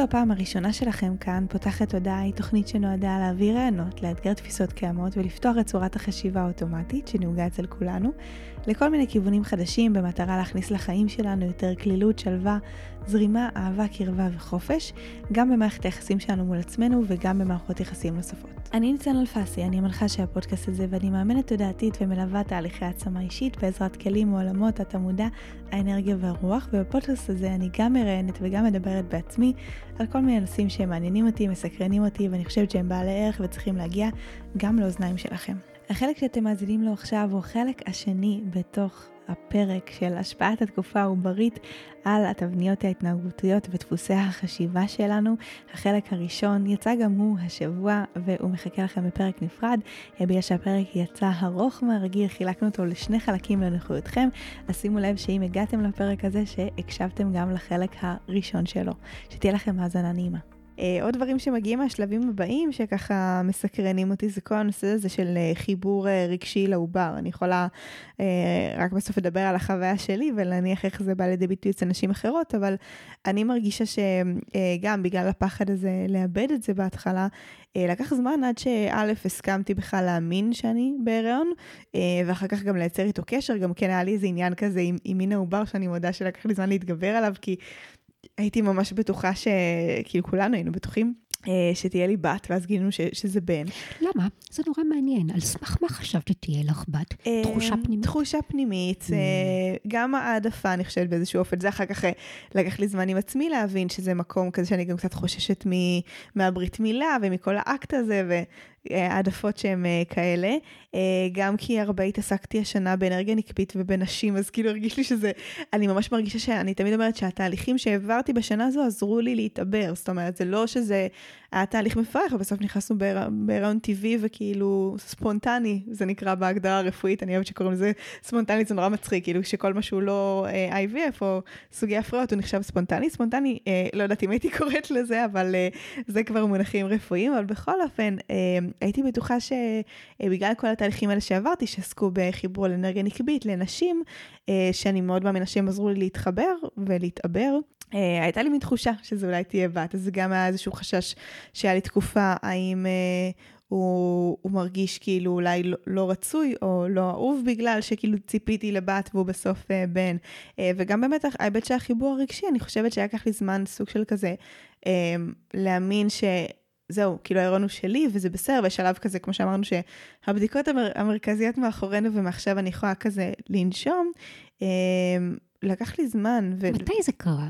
זו הפעם הראשונה שלכם כאן, פותחת תודעה היא תוכנית שנועדה להעביר רעיונות, לאתגר תפיסות קיימות ולפתוח את צורת החשיבה האוטומטית שנהוגה אצל כולנו, לכל מיני כיוונים חדשים במטרה להכניס לחיים שלנו יותר כלילות, שלווה, זרימה, אהבה, קרבה וחופש, גם במערכת היחסים שלנו מול עצמנו וגם במערכות יחסים נוספות. אני ניצן אלפסי, אני המנחה של הפודקאסט הזה ואני מאמנת תודעתית ומלווה תהליכי העצמה אישית בעזרת כלים מעולמות התמודה, האנרגיה והרוח, ובפודקאסט הזה אני גם מראיינת וגם מדברת בעצמי על כל מיני נושאים שהם מעניינים אותי, מסקרנים אותי ואני חושבת שהם בעלי ערך וצריכים להגיע גם לאוזניים שלכם. החלק שאתם מאזינים לו עכשיו הוא החלק השני בתוך הפרק של השפעת התקופה העוברית על התבניות ההתנהגותיות ודפוסי החשיבה שלנו. החלק הראשון יצא גם הוא השבוע והוא מחכה לכם בפרק נפרד. בגלל שהפרק יצא ארוך מהרגיל, חילקנו אותו לשני חלקים לנוחותכם. אז שימו לב שאם הגעתם לפרק הזה, שהקשבתם גם לחלק הראשון שלו. שתהיה לכם האזנה נעימה. אה, עוד דברים שמגיעים מהשלבים הבאים שככה מסקרנים אותי זה כל הנושא הזה של אה, חיבור אה, רגשי לעובר. אני יכולה רק בסוף לדבר על החוויה שלי ולהניח איך זה בא לידי ביטוי אצל נשים אחרות, אבל אני מרגישה שגם בגלל הפחד הזה לאבד את זה בהתחלה, לקח זמן עד שא', הסכמתי בכלל להאמין שאני בהיריון, ואחר כך גם לייצר איתו קשר, גם כן היה לי איזה עניין כזה עם, עם מין העובר שאני מודה שלקח לי זמן להתגבר עליו, כי הייתי ממש בטוחה שכאילו כולנו היינו בטוחים אה, שתהיה לי בת, ואז גילינו ש, שזה בן. למה? זה נורא מעניין. על סמך מה חשבת שתהיה לך בת? אה, תחושה פנימית? תחושה פנימית. Mm. גם העדפה, אני חושבת, באיזשהו אופן. זה אחר כך לקח לי זמן עם עצמי להבין שזה מקום כזה שאני גם קצת חוששת מהברית מילה ומכל האקט הזה, ו... העדפות שהן אה, כאלה. אה, גם כי הרבה התעסקתי השנה באנרגיה נקבית ובנשים, אז כאילו הרגיש לי שזה, אני ממש מרגישה שאני תמיד אומרת שהתהליכים שהעברתי בשנה הזו עזרו לי להתעבר. זאת אומרת, זה לא שזה היה תהליך מפרך, ובסוף נכנסנו בהיריון טבעי וכאילו ספונטני, זה נקרא בהגדרה הרפואית, אני אוהבת שקוראים לזה ספונטני, זה נורא מצחיק, כאילו שכל מה שהוא לא אה, IVF או סוגי הפרעות הוא נחשב ספונטני. ספונטני, לא יודעת אם הייתי קוראת לזה, אבל זה כבר מונחים רפואיים, אבל בכל אופן, הייתי בטוחה שבגלל כל התהליכים האלה שעברתי, שעסקו בחיבור לאנרגיה נקבית לנשים, אה, שאני מאוד מאמינה שהם עזרו לי להתחבר ולהתעבר. Uh, הייתה לי מין תחושה שזה אולי תהיה בת, אז זה גם היה איזשהו חשש שהיה לי תקופה, האם uh, הוא, הוא מרגיש כאילו אולי לא, לא רצוי או לא אהוב בגלל שכאילו ציפיתי לבת והוא בסוף uh, בן. Uh, וגם באמת ההיבט של החיבור הרגשי, אני חושבת שהיה לקח לי זמן סוג של כזה uh, להאמין ש... זהו, כאילו ההיריון הוא שלי וזה בסדר, ויש שלב כזה, כמו שאמרנו, שהבדיקות המר, המרכזיות מאחורינו ומעכשיו אני יכולה כזה לנשום, אה, לקח לי זמן. ו... מתי זה קרה?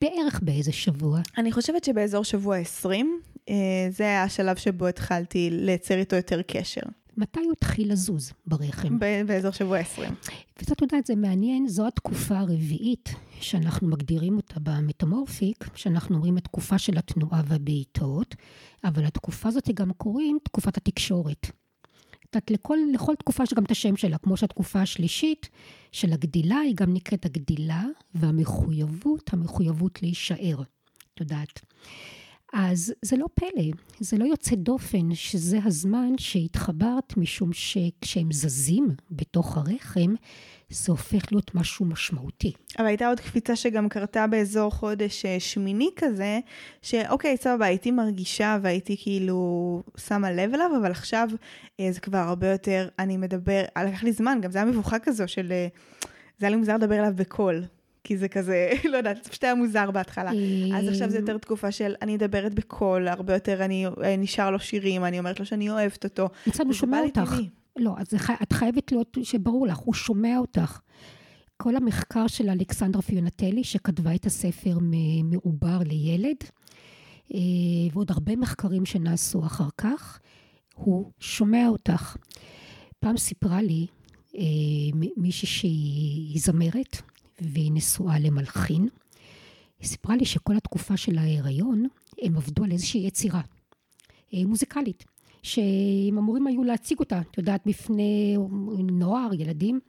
בערך באיזה שבוע? אני חושבת שבאזור שבוע 20, אה, זה היה השלב שבו התחלתי לייצר איתו יותר קשר. מתי הוא התחיל לזוז ברחם? באזור שבוע 20. ואת יודעת, זה מעניין, זו התקופה הרביעית שאנחנו מגדירים אותה במטמורפיק, שאנחנו אומרים את תקופה של התנועה והבעיטות, אבל התקופה הזאת גם קוראים תקופת התקשורת. את יודעת, לכל, לכל תקופה יש גם את השם שלה, כמו שהתקופה השלישית של הגדילה היא גם נקראת הגדילה והמחויבות, המחויבות להישאר. את יודעת. אז זה לא פלא, זה לא יוצא דופן שזה הזמן שהתחברת, משום שכשהם זזים בתוך הרחם, זה הופך להיות משהו משמעותי. אבל הייתה עוד קפיצה שגם קרתה באזור חודש אה, שמיני כזה, שאוקיי, סבבה, הייתי מרגישה והייתי כאילו שמה לב אליו, אבל עכשיו אה, זה כבר הרבה יותר, אני מדבר, לקח לי זמן, גם זה היה מבוכה כזו של, אה, זה היה לי מוזר לדבר אליו בקול. כי זה כזה, לא יודעת, זה פשוט היה מוזר בהתחלה. אז עכשיו זה יותר תקופה של אני מדברת בקול, הרבה יותר אני אה, שרה לו שירים, אני אומרת לו שאני אוהבת אותו. ניצן, הוא שומע אותך. לא, אז את חייבת להיות שברור לך, הוא שומע אותך. כל המחקר של אלכסנדרה פיונטלי, שכתבה את הספר מעובר לילד, אה, ועוד הרבה מחקרים שנעשו אחר כך, הוא שומע אותך. פעם סיפרה לי אה, מישהי שהיא זמרת, והיא נשואה למלחין. היא סיפרה לי שכל התקופה של ההיריון, הם עבדו על איזושהי יצירה אה, מוזיקלית. שהם אמורים היו להציג אותה, את יודעת, בפני נוער, ילדים.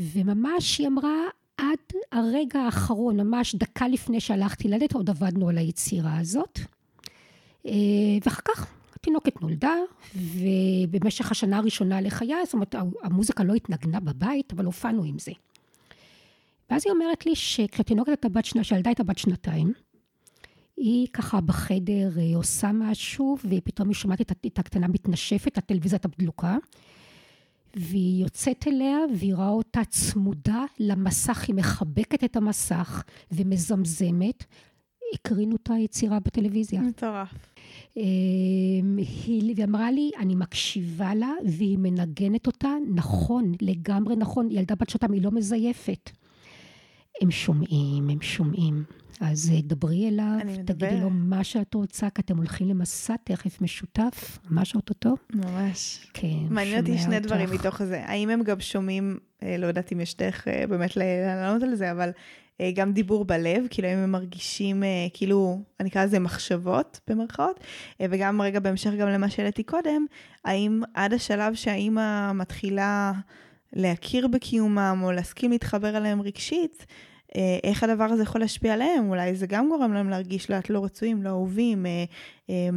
וממש היא אמרה, עד הרגע האחרון, ממש דקה לפני שהלכתי ללדת, עוד עבדנו על היצירה הזאת. אה, ואחר כך התינוקת נולדה, ובמשך השנה הראשונה לחיי, זאת אומרת, המוזיקה לא התנגנה בבית, אבל הופענו עם זה. ואז היא אומרת לי שכשהתינוקת הייתה בת שנתיים, כשהילדה הייתה בת שנתיים, היא ככה בחדר אה, עושה משהו, ופתאום היא שומעת את הקטנה מתנשפת, הטלוויזיה הייתה בדלוקה, והיא יוצאת אליה, והיא רואה אותה צמודה למסך, היא מחבקת את המסך ומזמזמת. הקרינו את היצירה בטלוויזיה. מטורף. אמ, היא אמרה לי, אני מקשיבה לה, והיא מנגנת אותה נכון, לגמרי נכון. ילדה בת שנתיים, היא לא מזייפת. הם שומעים, הם שומעים. אז אה, דברי אליו, תגידי לו מה שאת רוצה, כי אתם הולכים למסע תכף משותף, ממש אוטוטו. ממש. כן, שומע אותך. מעניין אותי שני דברים מתוך זה. האם הם גם שומעים, אה, לא יודעת אם יש דרך אה, באמת לענות על זה, אבל גם דיבור בלב, כאילו אם הם מרגישים, כאילו, אני אקרא לזה מחשבות במרכאות, וגם רגע בהמשך גם למה שהעליתי קודם, האם עד השלב שהאימא מתחילה להכיר בקיומם או להסכים להתחבר אליהם רגשית, אה, איך הדבר הזה יכול להשפיע עליהם, אולי זה גם גורם להם להרגיש לאט לא רצויים, לא אהובים. אה, אה,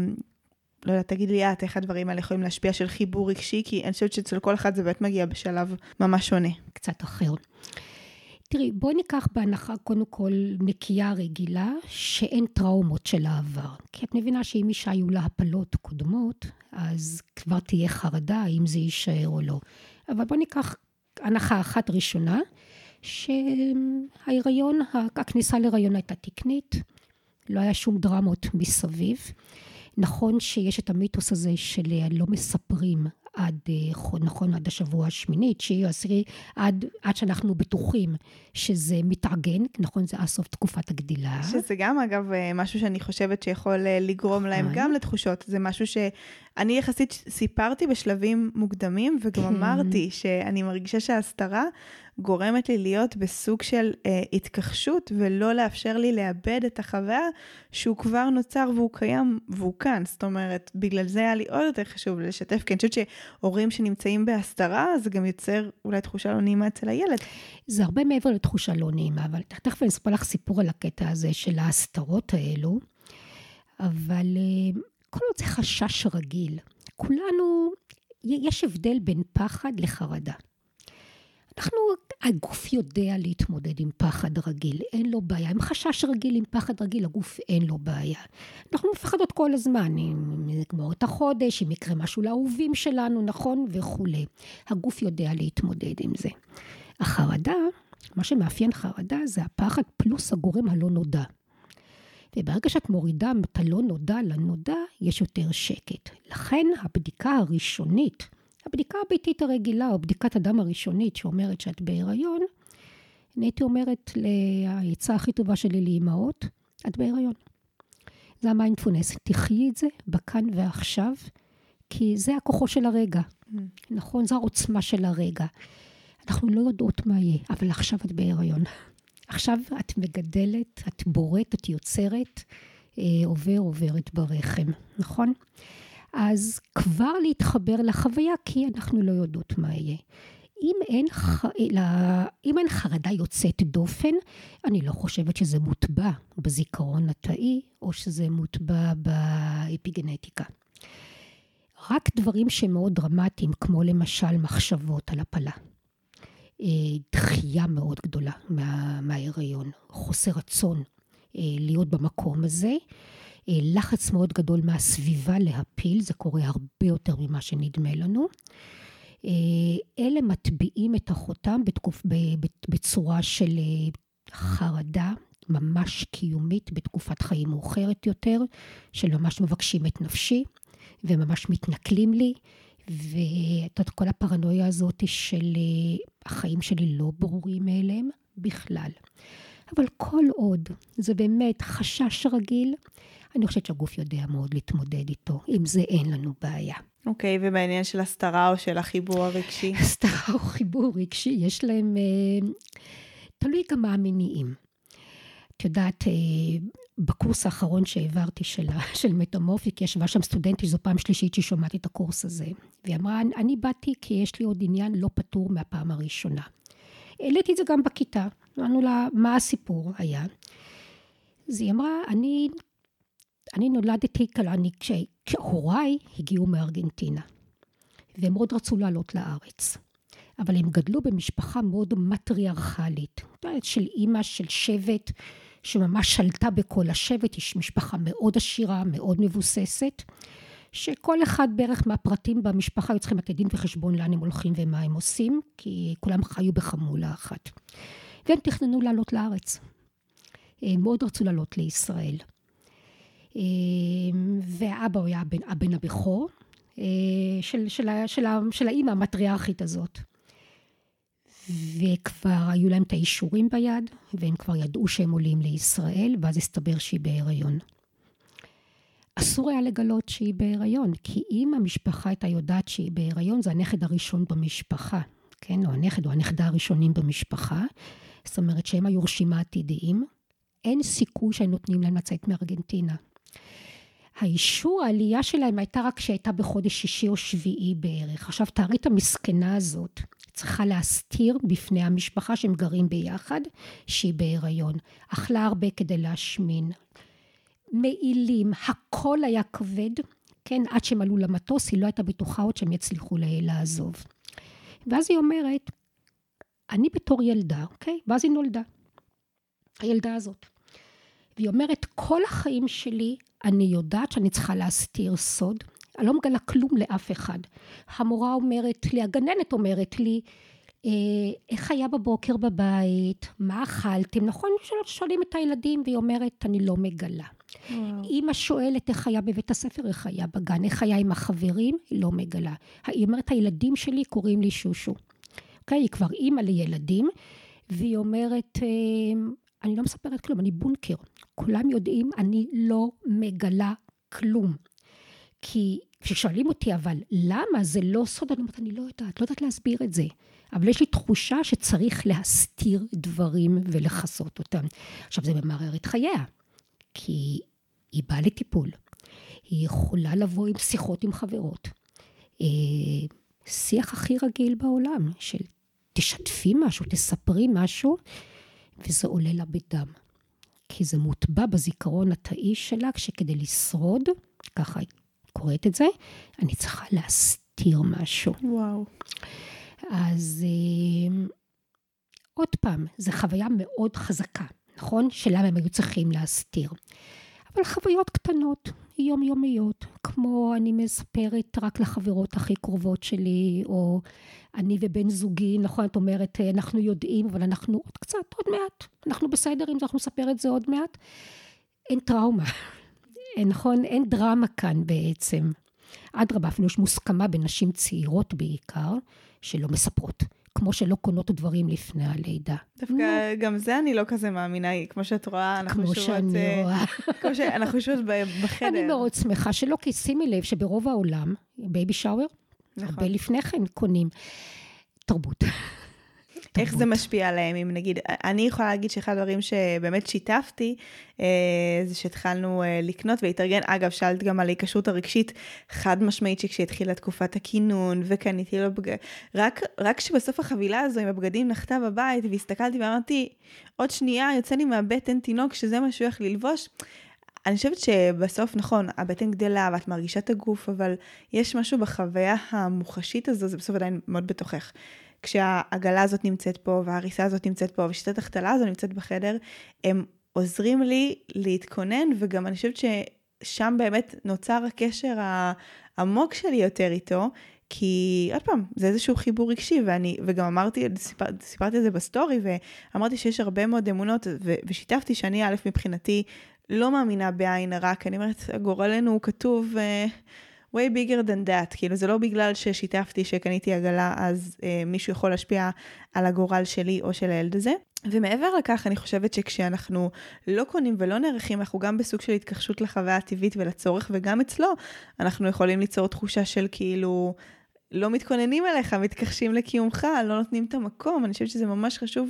לא יודעת, תגיד לי את, איך הדברים האלה יכולים להשפיע של חיבור רגשי, כי אני חושבת שאצל כל אחד זה באמת מגיע בשלב ממש שונה. קצת אחר. תראי, בואי ניקח בהנחה קודם כל נקייה רגילה, שאין טראומות של העבר. כי את מבינה שאם אישה היו לה הפלות קודמות, אז כבר תהיה חרדה האם זה יישאר או לא. אבל בואי ניקח הנחה אחת ראשונה, שההיריון, הכניסה להיריון הייתה תקנית, לא היה שום דרמות מסביב. נכון שיש את המיתוס הזה של לא מספרים עד, אה, נכון, עד השבוע השמיני, תשיעי או עשירי, עד, עד שאנחנו בטוחים שזה מתארגן, נכון, זה עד סוף תקופת הגדילה. שזה גם, אגב, אה, משהו שאני חושבת שיכול אה, לגרום להם גם לתחושות. זה משהו שאני יחסית סיפרתי בשלבים מוקדמים, וגם כן. אמרתי שאני מרגישה שההסתרה גורמת לי להיות בסוג של אה, התכחשות ולא לאפשר לי לאבד את החוויה שהוא כבר נוצר והוא קיים והוא כאן. זאת אומרת, בגלל זה היה לי עוד יותר חשוב לשתף, כי אני חושבת שהורים שנמצאים בהסתרה, זה גם יוצר אולי תחושה לא נעימה אצל הילד. זה הרבה מעבר לתחושה לא נעימה, אבל תכף אני אספר לך סיפור על הקטע הזה של ההסתרות האלו, אבל אה, כל עוד זה חשש רגיל. כולנו, יש הבדל בין פחד לחרדה. אנחנו, הגוף יודע להתמודד עם פחד רגיל, אין לו בעיה. עם חשש רגיל, עם פחד רגיל, הגוף אין לו בעיה. אנחנו מפחדות כל הזמן, אם נגמור את החודש, אם יקרה משהו לאהובים שלנו, נכון? וכולי. הגוף יודע להתמודד עם זה. החרדה, מה שמאפיין חרדה זה הפחד פלוס הגורם הלא נודע. וברגע שאת מורידה את הלא נודע לנודע, יש יותר שקט. לכן הבדיקה הראשונית, הבדיקה הביתית הרגילה, או בדיקת הדם הראשונית שאומרת שאת בהיריון, אני הייתי אומרת, העצה הכי טובה שלי לאימהות, את בהיריון. זה המיינדפולנס, תחי את זה בכאן ועכשיו, כי זה הכוחו של הרגע, mm. נכון? זו העוצמה של הרגע. אנחנו לא יודעות מה יהיה, אבל עכשיו את בהיריון. עכשיו את מגדלת, את בוראת, את יוצרת, אה, עובר עוברת ברחם, נכון? אז כבר להתחבר לחוויה, כי אנחנו לא יודעות מה יהיה. אם אין, ח... אם אין חרדה יוצאת דופן, אני לא חושבת שזה מוטבע בזיכרון התאי, או שזה מוטבע באפיגנטיקה. רק דברים שמאוד דרמטיים, כמו למשל מחשבות על הפלה. אה, דחייה מאוד גדולה מה, מההיריון, חוסר רצון אה, להיות במקום הזה, לחץ מאוד גדול מהסביבה להפיל, זה קורה הרבה יותר ממה שנדמה לנו. אלה מטביעים את החותם בתקופ, בצורה של חרדה ממש קיומית בתקופת חיים מאוחרת יותר, של ממש מבקשים את נפשי וממש מתנכלים לי, ואת יודעת, כל הפרנויה הזאת של אה, החיים שלי לא ברורים מאליהם בכלל. אבל כל עוד זה באמת חשש רגיל, אני חושבת שהגוף יודע מאוד להתמודד איתו. עם זה אין לנו בעיה. אוקיי, okay, ובעניין של הסתרה או של החיבור הרגשי? הסתרה או חיבור רגשי, יש להם... אה, תלוי גם מה המניעים. את יודעת, אה, בקורס האחרון שהעברתי של, של מטמורפיק, ישבה שם סטודנטית, זו פעם שלישית שהיא שומעת את הקורס הזה. והיא אמרה, אני באתי כי יש לי עוד עניין לא פתור מהפעם הראשונה. העליתי את זה גם בכיתה, אמרנו לה, מה הסיפור היה? אז היא אמרה, אני, אני נולדתי, אני, כשהוריי הגיעו מארגנטינה, והם מאוד רצו לעלות לארץ. אבל הם גדלו במשפחה מאוד מטריארכלית, של אימא של שבט שממש שלטה בכל השבט, יש משפחה מאוד עשירה, מאוד מבוססת, שכל אחד בערך מהפרטים במשפחה היו צריכים לתת דין וחשבון לאן הם הולכים ומה הם עושים, כי כולם חיו בחמולה אחת. והם תכננו לעלות לארץ. הם מאוד רצו לעלות לישראל. ואבא הוא היה הבן, הבן הבכור של, של, של, של האימא המטריארכית הזאת. וכבר היו להם את האישורים ביד, והם כבר ידעו שהם עולים לישראל, ואז הסתבר שהיא בהיריון. אסור היה לגלות שהיא בהיריון, כי אם המשפחה הייתה יודעת שהיא בהיריון, זה הנכד הראשון במשפחה, כן? או הנכד או הנכדה הראשונים במשפחה. זאת אומרת שהם היורשים העתידיים. אין סיכוי שהם נותנים להם לצאת מארגנטינה. האישור, העלייה שלהם הייתה רק כשהייתה בחודש שישי או שביעי בערך. עכשיו, תארי את המסכנה הזאת. צריכה להסתיר בפני המשפחה שהם גרים ביחד, שהיא בהיריון. אכלה הרבה כדי להשמין. מעילים, הכל היה כבד, כן, עד שהם עלו למטוס, היא לא הייתה בטוחה עוד שהם יצליחו לעזוב. ואז היא אומרת, אני בתור ילדה, אוקיי? ואז היא נולדה. הילדה הזאת. והיא אומרת, כל החיים שלי אני יודעת שאני צריכה להסתיר סוד, אני לא מגלה כלום לאף אחד. המורה אומרת לי, הגננת אומרת לי, אה, איך היה בבוקר בבית, מה אכלתם, נכון? שואלים את הילדים והיא אומרת, אני לא מגלה. וואו. אימא שואלת איך היה בבית הספר, איך היה בגן, איך היה עם החברים, היא לא מגלה. היא אומרת, הילדים שלי קוראים לי שושו. אוקיי? היא כבר אימא לילדים, והיא אומרת, אה, אני לא מספרת כלום, אני בונקר. כולם יודעים, אני לא מגלה כלום. כי כששואלים אותי, אבל למה זה לא סוד? אני אומרת, אני לא יודעת, לא יודעת להסביר את זה. אבל יש לי תחושה שצריך להסתיר דברים ולכסות אותם. עכשיו, זה ממרר את חייה, כי היא באה לטיפול. היא יכולה לבוא עם שיחות עם חברות. אה, שיח הכי רגיל בעולם, של תשתפי משהו, תספרי משהו, וזה עולה לה בדם. כי זה מוטבע בזיכרון התאי שלה, כשכדי לשרוד, ככה קוראת את זה, אני צריכה להסתיר משהו. וואו. אז אה, עוד פעם, זו חוויה מאוד חזקה, נכון? שלמה הם היו צריכים להסתיר. אבל חוויות קטנות, יומיומיות, כמו אני מספרת רק לחברות הכי קרובות שלי, או אני ובן זוגי, נכון, את אומרת, אנחנו יודעים, אבל אנחנו עוד קצת, עוד מעט, אנחנו בסדר אם אנחנו נספר את זה עוד מעט. אין טראומה, נכון? אין דרמה כאן בעצם. אדרבה, אפילו יש מוסכמה בין נשים צעירות בעיקר, שלא מספרות. כמו שלא קונות דברים לפני הלידה. דווקא גם זה אני לא כזה מאמינה, כמו שאת רואה, אנחנו כמו שאני אה, רואה. כמו שאנחנו יושבות בחדר. אני מאוד שמחה שלא, כי שימי לב שברוב העולם, baby shower, נכון. הרבה לפני כן קונים תרבות. איך זה משפיע עליהם, אם נגיד, אני יכולה להגיד שאחד הדברים שבאמת שיתפתי, אה, זה שהתחלנו אה, לקנות ולהתארגן. אגב, שאלת גם על ההיקשרות הרגשית, חד משמעית שכשהתחילה תקופת הכינון, וקניתי לו בגד... רק, רק שבסוף החבילה הזו עם הבגדים נחתה בבית, והסתכלתי ואמרתי, עוד שנייה יוצא לי מהבטן תינוק, שזה מה שהוא הולך ללבוש. אני חושבת שבסוף, נכון, הבטן גדלה ואת מרגישה את הגוף, אבל יש משהו בחוויה המוחשית הזו, זה בסוף עדיין מאוד בתוכך. כשהעגלה הזאת נמצאת פה, וההריסה הזאת נמצאת פה, ושיטת החתלה הזו נמצאת בחדר, הם עוזרים לי להתכונן, וגם אני חושבת ששם באמת נוצר הקשר העמוק שלי יותר איתו, כי עוד פעם, זה איזשהו חיבור רגשי, ואני, וגם אמרתי, סיפר, סיפרתי את זה בסטורי, ואמרתי שיש הרבה מאוד אמונות, ו, ושיתפתי שאני, א', מבחינתי, לא מאמינה בעין הרע, כי אני אומרת, גורלנו הוא כתוב... Way bigger than that, כאילו זה לא בגלל ששיתפתי שקניתי עגלה, אז אה, מישהו יכול להשפיע על הגורל שלי או של הילד הזה. ומעבר לכך, אני חושבת שכשאנחנו לא קונים ולא נערכים, אנחנו גם בסוג של התכחשות לחוויה הטבעית ולצורך, וגם אצלו אנחנו יכולים ליצור תחושה של כאילו, לא מתכוננים אליך, מתכחשים לקיומך, לא נותנים את המקום. אני חושבת שזה ממש חשוב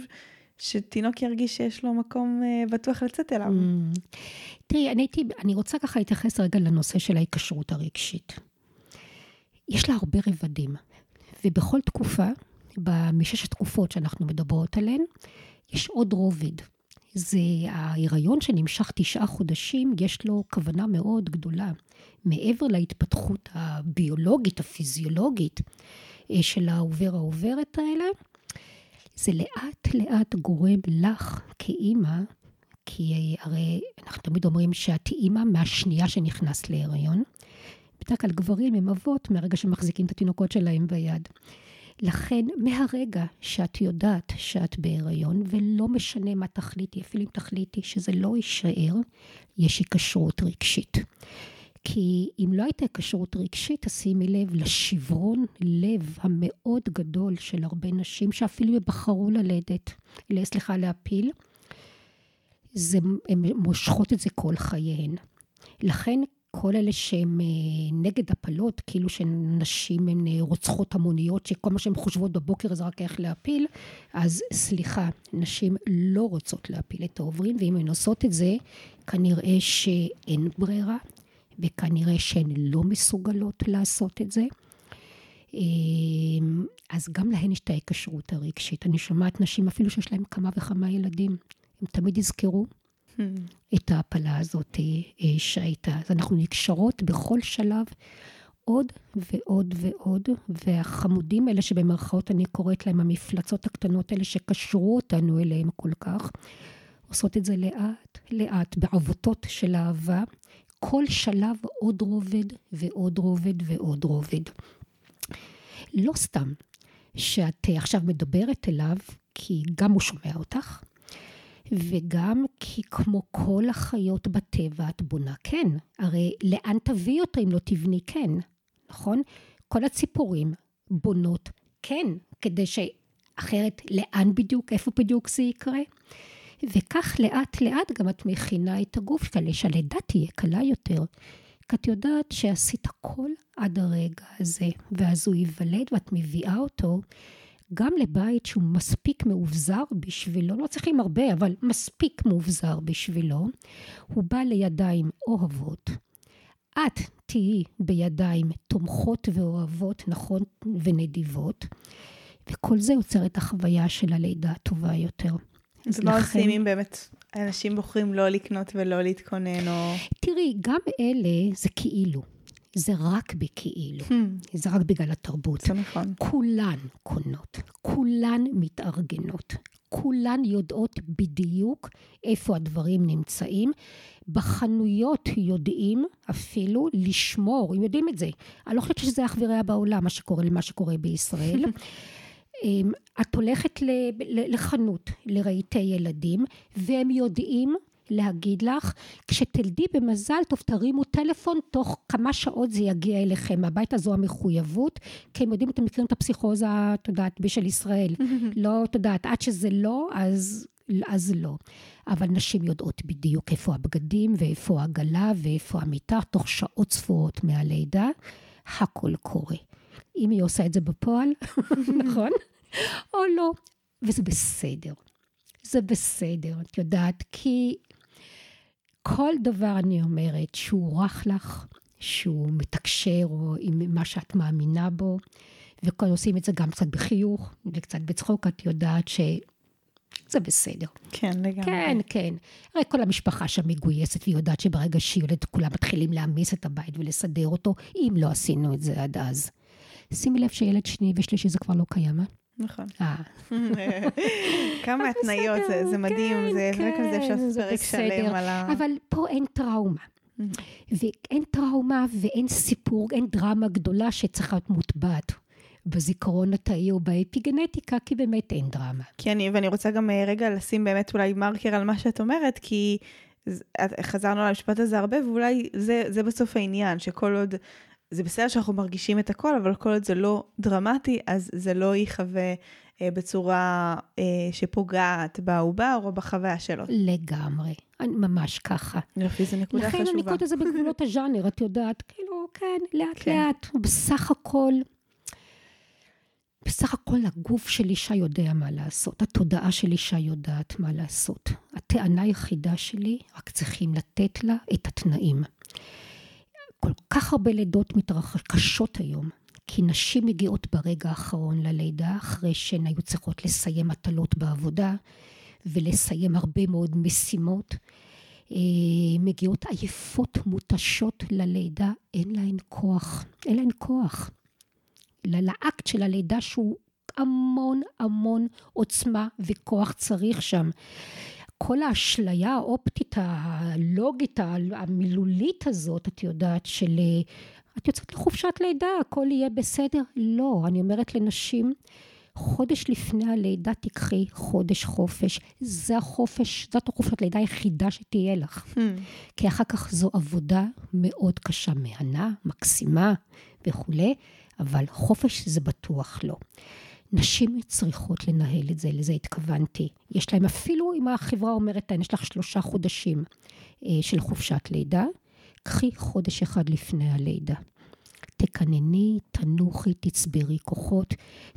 שתינוק ירגיש שיש לו מקום אה, בטוח לצאת אליו. Mm. תראי, אני, הייתי, אני רוצה ככה להתייחס רגע לנושא של ההיקשרות הרגשית. יש לה הרבה רבדים, ובכל תקופה, במששת תקופות שאנחנו מדברות עליהן, יש עוד רובד. זה ההיריון שנמשך תשעה חודשים, יש לו כוונה מאוד גדולה. מעבר להתפתחות הביולוגית, הפיזיולוגית אה, של העובר העוברת האלה, זה לאט לאט גורם לך כאימא, כי הרי אנחנו תמיד אומרים שאת אימא מהשנייה שנכנסת להיריון. בדרך כלל גברים הם אבות מהרגע שמחזיקים את התינוקות שלהם ביד. לכן, מהרגע שאת יודעת שאת בהיריון, ולא משנה מה תחליטי, אפילו אם תחליטי שזה לא יישאר, יש היקשרות רגשית. כי אם לא הייתה היקשרות רגשית, תשימי לב לשברון לב המאוד גדול של הרבה נשים שאפילו בחרו ללדת, סליחה, להפיל, זה, הן מושכות את זה כל חייהן. לכן כל אלה שהם אה, נגד הפלות, כאילו שנשים הן אה, רוצחות המוניות, שכל מה שהן חושבות בבוקר זה רק איך להפיל, אז סליחה, נשים לא רוצות להפיל את העוברים, ואם הן עושות את זה, כנראה שאין ברירה, וכנראה שהן לא מסוגלות לעשות את זה. אמ, אז גם להן יש את ההיקשרות הרגשית. אני שומעת נשים אפילו שיש להן כמה וכמה ילדים, הם תמיד יזכרו hmm. את ההפלה הזאת אה, שהייתה. אז אנחנו נקשרות בכל שלב עוד ועוד ועוד, והחמודים האלה שבמרכאות אני קוראת להם המפלצות הקטנות האלה שקשרו אותנו אליהם כל כך, עושות את זה לאט לאט, בעבותות של אהבה, כל שלב עוד רובד ועוד רובד ועוד רובד. לא סתם שאת עכשיו מדברת אליו, כי גם הוא שומע אותך, וגם כי כמו כל החיות בטבע את בונה כן. הרי לאן תביא אותו אם לא תבני כן, נכון? כל הציפורים בונות כן, כדי שאחרת לאן בדיוק, איפה בדיוק זה יקרה? וכך לאט לאט גם את מכינה את הגוף כדי שהלידה תהיה קלה יותר. כי את יודעת שעשית הכל עד הרגע הזה, ואז הוא ייוולד ואת מביאה אותו גם לבית שהוא מספיק מאובזר בשבילו, לא צריכים הרבה, אבל מספיק מאובזר בשבילו. הוא בא לידיים אוהבות. את תהיי בידיים תומכות ואוהבות, נכון, ונדיבות, וכל זה יוצר את החוויה של הלידה הטובה יותר. אז מה עושים אם באמת אנשים בוחרים לא לקנות ולא להתכונן, או... תראי, גם אלה זה כאילו. זה רק בכאילו, hmm. זה רק בגלל התרבות. זה נכון. כולן קונות, כולן מתארגנות, כולן יודעות בדיוק איפה הדברים נמצאים. בחנויות יודעים אפילו לשמור, הם יודעים את זה. אני לא חושבת שזה אך ורע בעולם, מה שקורה למה שקורה בישראל. אמ, את הולכת לחנות לרהיטי ילדים, והם יודעים להגיד לך, כשתלדי במזל טוב תרימו טלפון, תוך כמה שעות זה יגיע אליכם. הביתה זו המחויבות, כי הם יודעים, אתם מכירים את הפסיכוזה, את יודעת, בשל ישראל. לא, את יודעת, עד שזה לא, אז, אז לא. אבל נשים יודעות בדיוק איפה הבגדים, ואיפה העגלה, ואיפה המיטה, תוך שעות ספורות מהלידה, הכל קורה. אם היא עושה את זה בפועל, נכון? או לא, וזה בסדר. זה בסדר, את יודעת, כי כל דבר אני אומרת שהוא רך לך, שהוא מתקשר או עם מה שאת מאמינה בו, וכל עושים את זה גם קצת בחיוך וקצת בצחוק, את יודעת ש... זה בסדר. כן, לגמרי. כן, כן. הרי כל המשפחה שם מגויסת, והיא יודעת שברגע שהיא יולדת, כולם מתחילים להעמיס את הבית ולסדר אותו, אם לא עשינו את זה עד אז. שימי לב שילד שני ושלישי זה כבר לא קיים, אה? נכון. אה. כמה התניות, זה, זה מדהים, כן, זה, כן, רק על זה אפשר לעשות פרק שלם על ה... אבל פה אין טראומה. ואין טראומה ואין סיפור, אין דרמה גדולה שצריכה להיות מוטבעת בזיכרון התאי או באפיגנטיקה, כי באמת אין דרמה. כי אני, ואני רוצה גם אה, רגע לשים באמת אולי מרקר על מה שאת אומרת, כי חזרנו על המשפט הזה הרבה, ואולי זה, זה בסוף העניין, שכל עוד זה בסדר שאנחנו מרגישים את הכל, אבל כל עוד זה לא דרמטי, אז זה לא ייחווה אה, בצורה אה, שפוגעת בעובר או בחוויה שלו. לגמרי, ממש ככה. יופי, זו נקודה לכן חשובה. לכן אני קוראת לזה בגבולות הז'אנר, את יודעת, כאילו, כן, לאט כן. לאט, בסך הכל. בסך הכל הגוף של אישה יודע מה לעשות, התודעה של אישה יודעת מה לעשות. הטענה היחידה שלי, רק צריכים לתת לה את התנאים. כל כך הרבה לידות מתרחשות היום, כי נשים מגיעות ברגע האחרון ללידה, אחרי שהן היו צריכות לסיים מטלות בעבודה ולסיים הרבה מאוד משימות. אה, מגיעות עייפות, מותשות ללידה, אין להן כוח. אין להן כוח. לאקט של הלידה שהוא המון המון עוצמה וכוח צריך שם. כל האשליה האופטית, הלוגית, המילולית הזאת, את יודעת, של את יוצאת לחופשת לידה, הכל יהיה בסדר. לא, אני אומרת לנשים, חודש לפני הלידה תיקחי חודש חופש. זה החופש, זאת החופשת לידה היחידה שתהיה לך. Hmm. כי אחר כך זו עבודה מאוד קשה, מהנה, מקסימה וכולי, אבל חופש זה בטוח לא. נשים צריכות לנהל את זה, לזה התכוונתי. יש להם, אפילו אם החברה אומרת יש לך שלושה חודשים אה, של חופשת לידה, קחי חודש אחד לפני הלידה. תקנני, תנוחי, תצברי כוחות,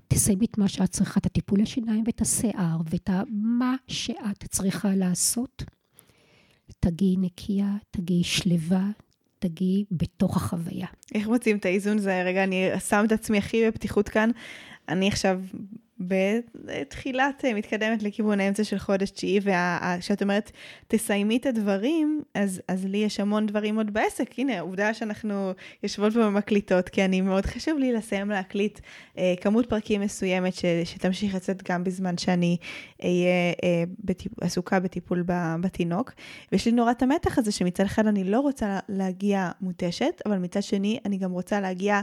תסיימי את מה שאת צריכה, את הטיפולי שיניים ואת השיער ואת מה שאת צריכה לעשות. תגיעי נקייה, תגיעי שלווה, תגיעי בתוך החוויה. איך מוצאים את האיזון? זה רגע, אני שם את עצמי הכי בפתיחות כאן. אני עכשיו בתחילת, אה, מתקדמת לכיוון האמצע של חודש תשיעי, וכשאת אומרת, תסיימי את הדברים, אז, אז לי יש המון דברים עוד בעסק. הנה, העובדה שאנחנו יושבות פה ומקליטות, כי אני מאוד חשוב לי לסיים להקליט אה, כמות פרקים מסוימת ש, שתמשיך לצאת גם בזמן שאני אהיה אה, בטיפ, עסוקה בטיפול בתינוק. ויש לי נורא את המתח הזה שמצד אחד אני לא רוצה להגיע מותשת, אבל מצד שני אני גם רוצה להגיע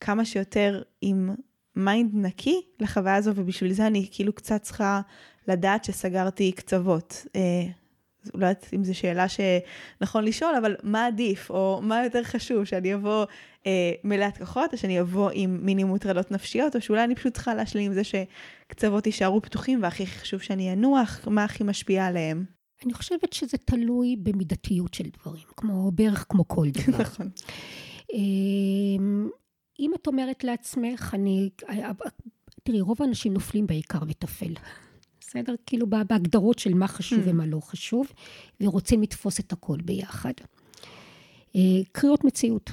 כמה שיותר עם mind נקי לחוויה הזו, ובשביל זה אני כאילו קצת צריכה לדעת שסגרתי קצוות. אה, לא יודעת אם זו שאלה שנכון לשאול, אבל מה עדיף, או מה יותר חשוב, שאני אבוא אה, מלאת כוחות, או שאני אבוא עם מינימום טרדות נפשיות, או שאולי אני פשוט צריכה להשלים עם זה שקצוות יישארו פתוחים, והכי חשוב שאני אנוח, מה הכי משפיע עליהם. אני חושבת שזה תלוי במידתיות של דברים, כמו בערך כמו כל דבר. נכון. אם את אומרת לעצמך, אני... תראי, רוב האנשים נופלים בעיקר וטפל. בסדר? כאילו בהגדרות של מה חשוב mm. ומה לא חשוב, ורוצים לתפוס את הכל ביחד. אה, קריאות מציאות.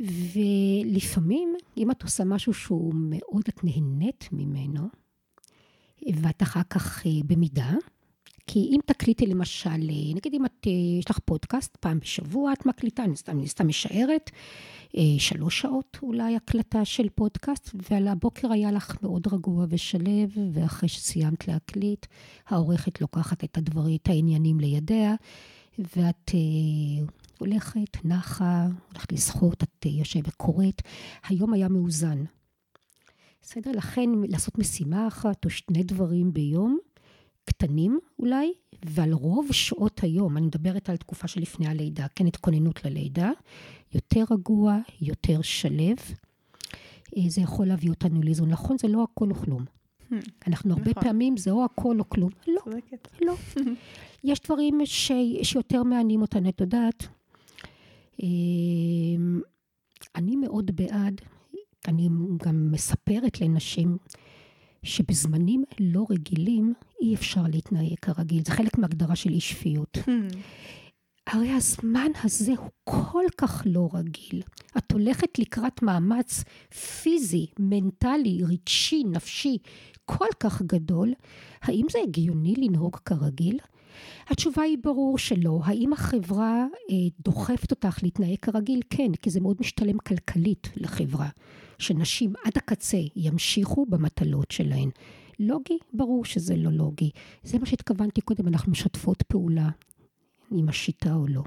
ולפעמים, אם את עושה משהו שהוא מאוד, את נהנית ממנו, ואת אחר כך אה, במידה, כי אם תקליטי למשל, אה, נגיד אם את, יש לך פודקאסט, פעם בשבוע את מקליטה, אני סתם, אני סתם משערת, אה, שלוש שעות אולי הקלטה של פודקאסט, ועל הבוקר היה לך מאוד רגוע ושלב, ואחרי שסיימת להקליט, העורכת לוקחת את הדברים, את העניינים לידיה, ואת אה, הולכת, נחה, הולכת לשחות, את אה, יושבת, קוראת. היום היה מאוזן. בסדר? לכן לעשות משימה אחת או שני דברים ביום, קטנים אולי, ועל רוב שעות היום, אני מדברת על תקופה שלפני הלידה, כן, התכוננות ללידה, יותר רגוע, יותר שלב. אה, זה יכול להביא אותנו לאיזון. נכון, זה לא הכל או כלום. Hmm, אנחנו הרבה נכון. פעמים, זה או הכל או כלום. לא, לא. יש דברים ש... שיותר מעניינים אותנו, את יודעת. אה, אני מאוד בעד, אני גם מספרת לנשים, שבזמנים לא רגילים אי אפשר להתנהג כרגיל. זה חלק מהגדרה של אי שפיות. Hmm. הרי הזמן הזה הוא כל כך לא רגיל. את הולכת לקראת מאמץ פיזי, מנטלי, רגשי, נפשי, כל כך גדול. האם זה הגיוני לנהוג כרגיל? התשובה היא ברור שלא. האם החברה אה, דוחפת אותך להתנהג כרגיל? כן, כי זה מאוד משתלם כלכלית לחברה. שנשים עד הקצה ימשיכו במטלות שלהן. לוגי? ברור שזה לא לוגי. זה מה שהתכוונתי קודם, אנחנו משתפות פעולה עם השיטה או לא.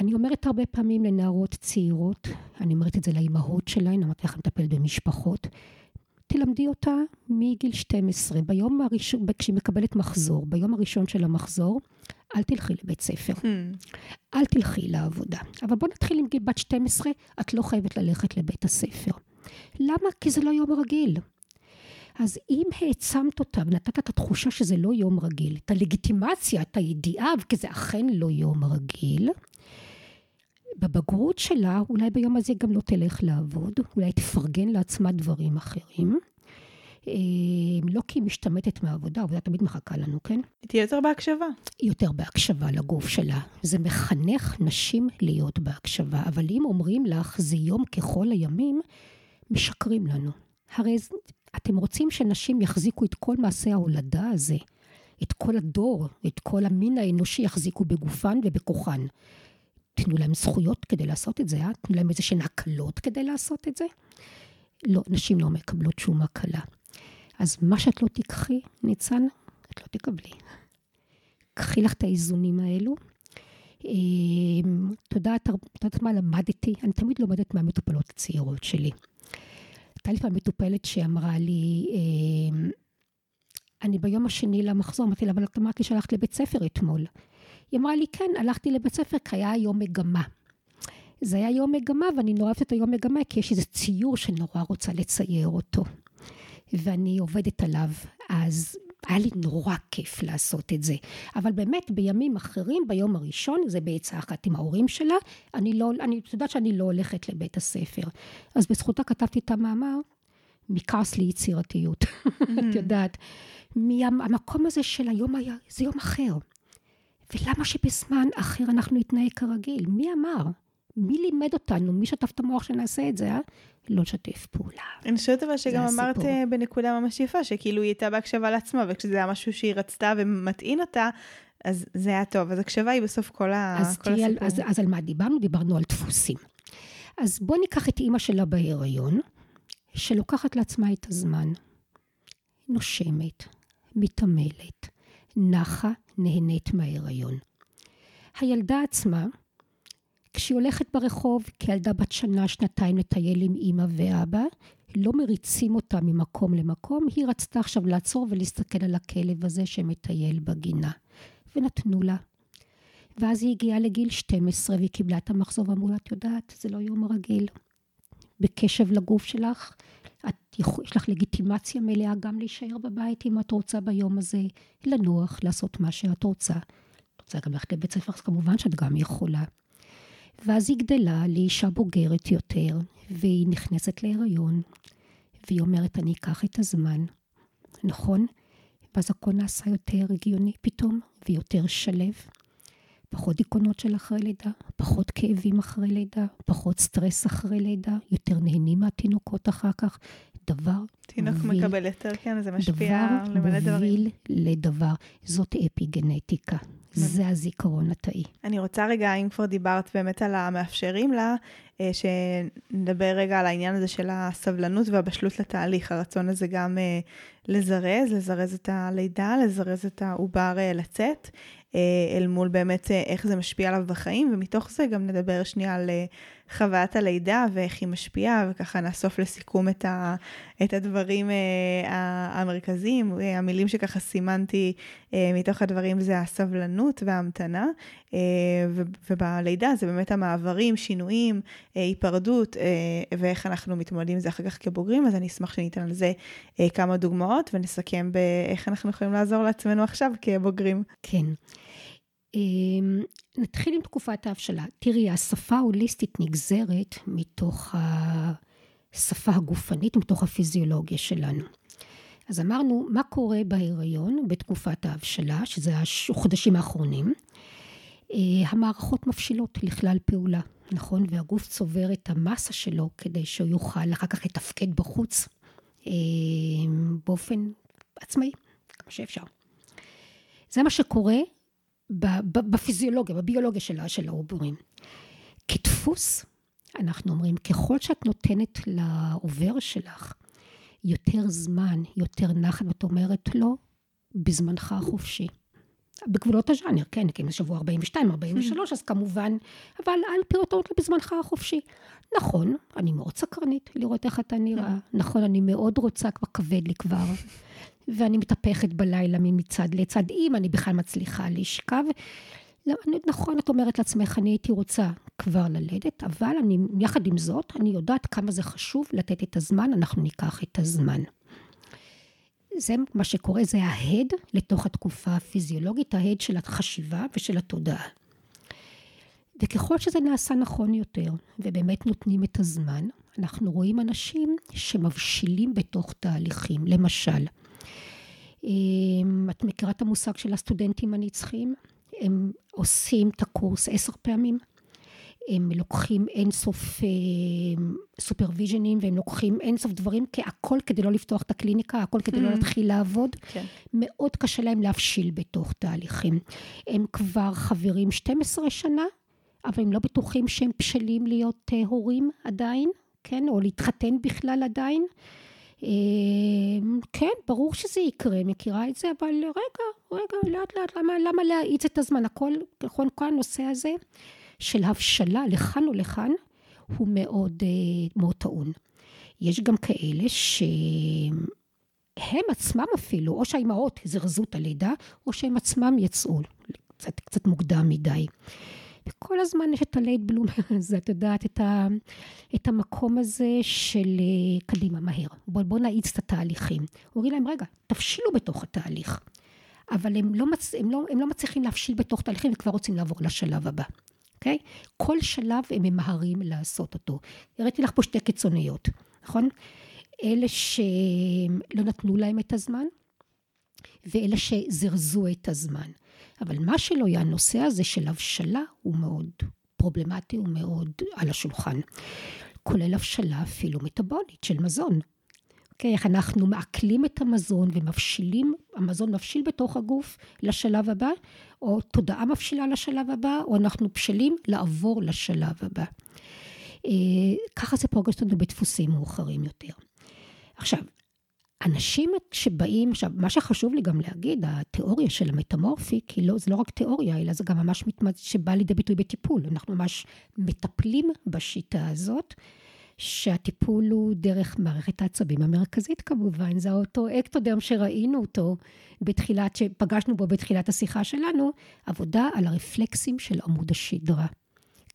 אני אומרת הרבה פעמים לנערות צעירות, אני אומרת את זה לאימהות שלהן, אמרתי לך מטפלת במשפחות, תלמדי אותה מגיל 12, ביום הראשון, כשהיא מקבלת מחזור, ביום הראשון של המחזור, אל תלכי לבית ספר, hmm. אל תלכי לעבודה. אבל בוא נתחיל עם גיל בת 12, את לא חייבת ללכת לבית הספר. למה? כי זה לא יום רגיל. אז אם העצמת אותה ונתת את התחושה שזה לא יום רגיל, את הלגיטימציה, את הידיעה, כי זה אכן לא יום רגיל, בבגרות שלה, אולי ביום הזה גם לא תלך לעבוד, אולי תפרגן לעצמה דברים אחרים. אה, לא כי היא משתמטת מהעבודה, העבודה תמיד מחכה לנו, כן? היא תהיה יותר בהקשבה. יותר בהקשבה לגוף שלה. זה מחנך נשים להיות בהקשבה, אבל אם אומרים לך, זה יום ככל הימים, משקרים לנו. הרי אתם רוצים שנשים יחזיקו את כל מעשה ההולדה הזה, את כל הדור, את כל המין האנושי יחזיקו בגופן ובכוחן. תנו להם זכויות כדי לעשות את זה, אה? תנו להם איזה שהן הקלות כדי לעשות את זה. לא, נשים לא מקבלות שום הקלה. אז מה שאת לא תיקחי, ניצן, את לא תקבלי. קחי לך את האיזונים האלו. יודעת, את יודעת מה למדתי? אני תמיד לומדת מהמטופלות הצעירות שלי. הייתה לי פעם מטופלת שאמרה לי, אמ, אני ביום השני למחזור, אמרתי לה, אבל את אמרת לי שהלכת לבית ספר אתמול. היא אמרה לי, כן, הלכתי לבית ספר כי היה יום מגמה. זה היה יום מגמה, ואני נורא אוהבת את היום מגמה, כי יש איזה ציור שנורא רוצה לצייר אותו. ואני עובדת עליו, אז היה לי נורא כיף לעשות את זה. אבל באמת, בימים אחרים, ביום הראשון, זה בעצה אחת עם ההורים שלה, אני לא, אני יודעת שאני לא הולכת לבית הספר. אז בזכותה כתבתי את המאמר, מכעס ליצירתיות. את יודעת, מהמקום הזה של היום היה, זה יום אחר. ולמה שבזמן אחר אנחנו נתנהג כרגיל? מי אמר? מי לימד אותנו? מי שטף את המוח שנעשה את זה, אה? לא לשתף פעולה. אני חושבת אבל שגם אמרת אה, בנקודה ממש יפה, שכאילו היא הייתה בהקשבה לעצמה, וכשזה היה משהו שהיא רצתה ומטעין אותה, אז זה היה טוב. אז הקשבה היא בסוף כל, ה... אז כל הסיפור. אז, אז על מה דיברנו? דיברנו על דפוסים. אז בואי ניקח את אימא שלה בהיריון, שלוקחת לעצמה את הזמן. נושמת, מתעמלת, נחה, נהנית מההיריון. הילדה עצמה, כשהיא הולכת ברחוב כילדה בת שנה, שנתיים לטייל עם אימא ואבא, לא מריצים אותה ממקום למקום, היא רצתה עכשיו לעצור ולהסתכל על הכלב הזה שמטייל בגינה. ונתנו לה. ואז היא הגיעה לגיל 12 והיא קיבלה את המחזור ואמרו לה, את יודעת, זה לא יום רגיל. בקשב לגוף שלך, את יכול, יש לך לגיטימציה מלאה גם להישאר בבית אם את רוצה ביום הזה, לנוח, לעשות מה שאת רוצה. את רוצה גם ללכת לבית ספר, אז כמובן שאת גם יכולה. ואז היא גדלה לאישה בוגרת יותר, והיא נכנסת להיריון, והיא אומרת, אני אקח את הזמן, נכון? ואז הכל נעשה יותר הגיוני פתאום, ויותר שלב. פחות דיכאונות של אחרי לידה, פחות כאבים אחרי לידה, פחות סטרס אחרי לידה, יותר נהנים מהתינוקות אחר כך. דבר תינוק מוביל, מקבל יותר, כן, זה משפיע. דבר מוביל לדבר. זאת אפי גנטיקה. זה הזיכרון התאי. אני רוצה רגע, אם כבר דיברת באמת על המאפשרים לה, אה, שנדבר רגע על העניין הזה של הסבלנות והבשלות לתהליך, הרצון הזה גם אה, לזרז, לזרז את הלידה, לזרז את העובר אה, לצאת, אל מול באמת איך זה משפיע עליו בחיים, ומתוך זה גם נדבר שנייה על חוויית הלידה ואיך היא משפיעה, וככה נאסוף לסיכום את, ה, את הדברים המרכזיים. המילים שככה סימנתי מתוך הדברים זה הסבלנות וההמתנה, ובלידה זה באמת המעברים, שינויים, אה, היפרדות אה, ואיך אנחנו מתמודדים עם זה אחר כך כבוגרים, אז אני אשמח שניתן על זה אה, כמה דוגמאות ונסכם באיך אנחנו יכולים לעזור לעצמנו עכשיו כבוגרים. כן. אמ, נתחיל עם תקופת ההבשלה. תראי, השפה ההוליסטית נגזרת מתוך השפה הגופנית, מתוך הפיזיולוגיה שלנו. אז אמרנו, מה קורה בהיריון בתקופת ההבשלה, שזה החודשים האחרונים? המערכות מבשילות לכלל פעולה. נכון? והגוף צובר את המסה שלו כדי שהוא יוכל אחר כך לתפקד בחוץ אה, באופן עצמאי, כמה שאפשר. זה מה שקורה בפיזיולוגיה, בביולוגיה של, של העוברים. כדפוס, אנחנו אומרים, ככל שאת נותנת לעובר שלך יותר זמן, יותר נחת, ואת אומרת לו, בזמנך החופשי. בגבולות הז'אנר, כן, כי אם זה שבוע 42, 43, אז כמובן, אבל אל פירוטות בזמנך החופשי. נכון, אני מאוד סקרנית לראות איך אתה נראה. נכון, אני מאוד רוצה, כבר כבד לי כבר. ואני מתהפכת בלילה מצד לצד, אם אני בכלל מצליחה לשכב. לא, נכון, את אומרת לעצמך, אני הייתי רוצה כבר ללדת, אבל אני, יחד עם זאת, אני יודעת כמה זה חשוב לתת את הזמן, אנחנו ניקח את הזמן. זה מה שקורה, זה ההד לתוך התקופה הפיזיולוגית, ההד של החשיבה ושל התודעה. וככל שזה נעשה נכון יותר, ובאמת נותנים את הזמן, אנחנו רואים אנשים שמבשילים בתוך תהליכים. למשל, את מכירה את המושג של הסטודנטים הנצחיים? הם עושים את הקורס עשר פעמים. הם לוקחים אינסוף סופרוויז'נים, והם לוקחים אינסוף דברים, הכל כדי לא לפתוח את הקליניקה, הכל כדי לא mm. להתחיל לעבוד. כן. מאוד קשה להם להבשיל בתוך תהליכים. הם כבר חברים 12 שנה, אבל הם לא בטוחים שהם בשלים להיות uh, הורים עדיין, כן? או להתחתן בכלל עדיין. Uh, כן, ברור שזה יקרה, מכירה את זה, אבל רגע, רגע, לאט לאט, למה, למה להאיץ את הזמן? הכל, נכון, כל הנושא הזה של הבשלה לכאן או לכאן, הוא מאוד, uh, מאוד טעון. יש גם כאלה שהם עצמם אפילו, או שהאימהות זרזו את הלידה, או שהם עצמם יצאו קצת, קצת מוקדם מדי. וכל הזמן יש את הלייט בלום הזה, את יודעת, את, ה, את המקום הזה של אה, קדימה, מהר. בואו בוא נאיץ את התהליכים. אומרים להם, רגע, תבשילו בתוך התהליך. אבל הם לא, מצ... הם, לא, הם לא מצליחים להבשיל בתוך תהליכים וכבר רוצים לעבור לשלב הבא. אוקיי? Okay? כל שלב הם ממהרים לעשות אותו. הראיתי לך פה שתי קיצוניות, נכון? אלה שלא נתנו להם את הזמן, ואלה שזרזו את הזמן. אבל מה שלא יהיה, הנושא הזה של הבשלה הוא מאוד פרובלמטי, הוא מאוד על השולחן. כולל הבשלה אפילו מטבולית של מזון. אוקיי, איך אנחנו מעכלים את המזון ומבשילים, המזון מבשיל בתוך הגוף לשלב הבא, או תודעה מבשילה לשלב הבא, או אנחנו בשלים לעבור לשלב הבא. אה, ככה זה פוגש אותנו בדפוסים מאוחרים יותר. עכשיו, אנשים שבאים, עכשיו, מה שחשוב לי גם להגיד, התיאוריה של המטמורפיק, לא, זה לא רק תיאוריה, אלא זה גם ממש מתמצ... שבא לידי ביטוי בטיפול. אנחנו ממש מטפלים בשיטה הזאת, שהטיפול הוא דרך מערכת העצבים המרכזית כמובן, זה אותו אקטודם שראינו אותו בתחילת, שפגשנו בו בתחילת השיחה שלנו, עבודה על הרפלקסים של עמוד השדרה.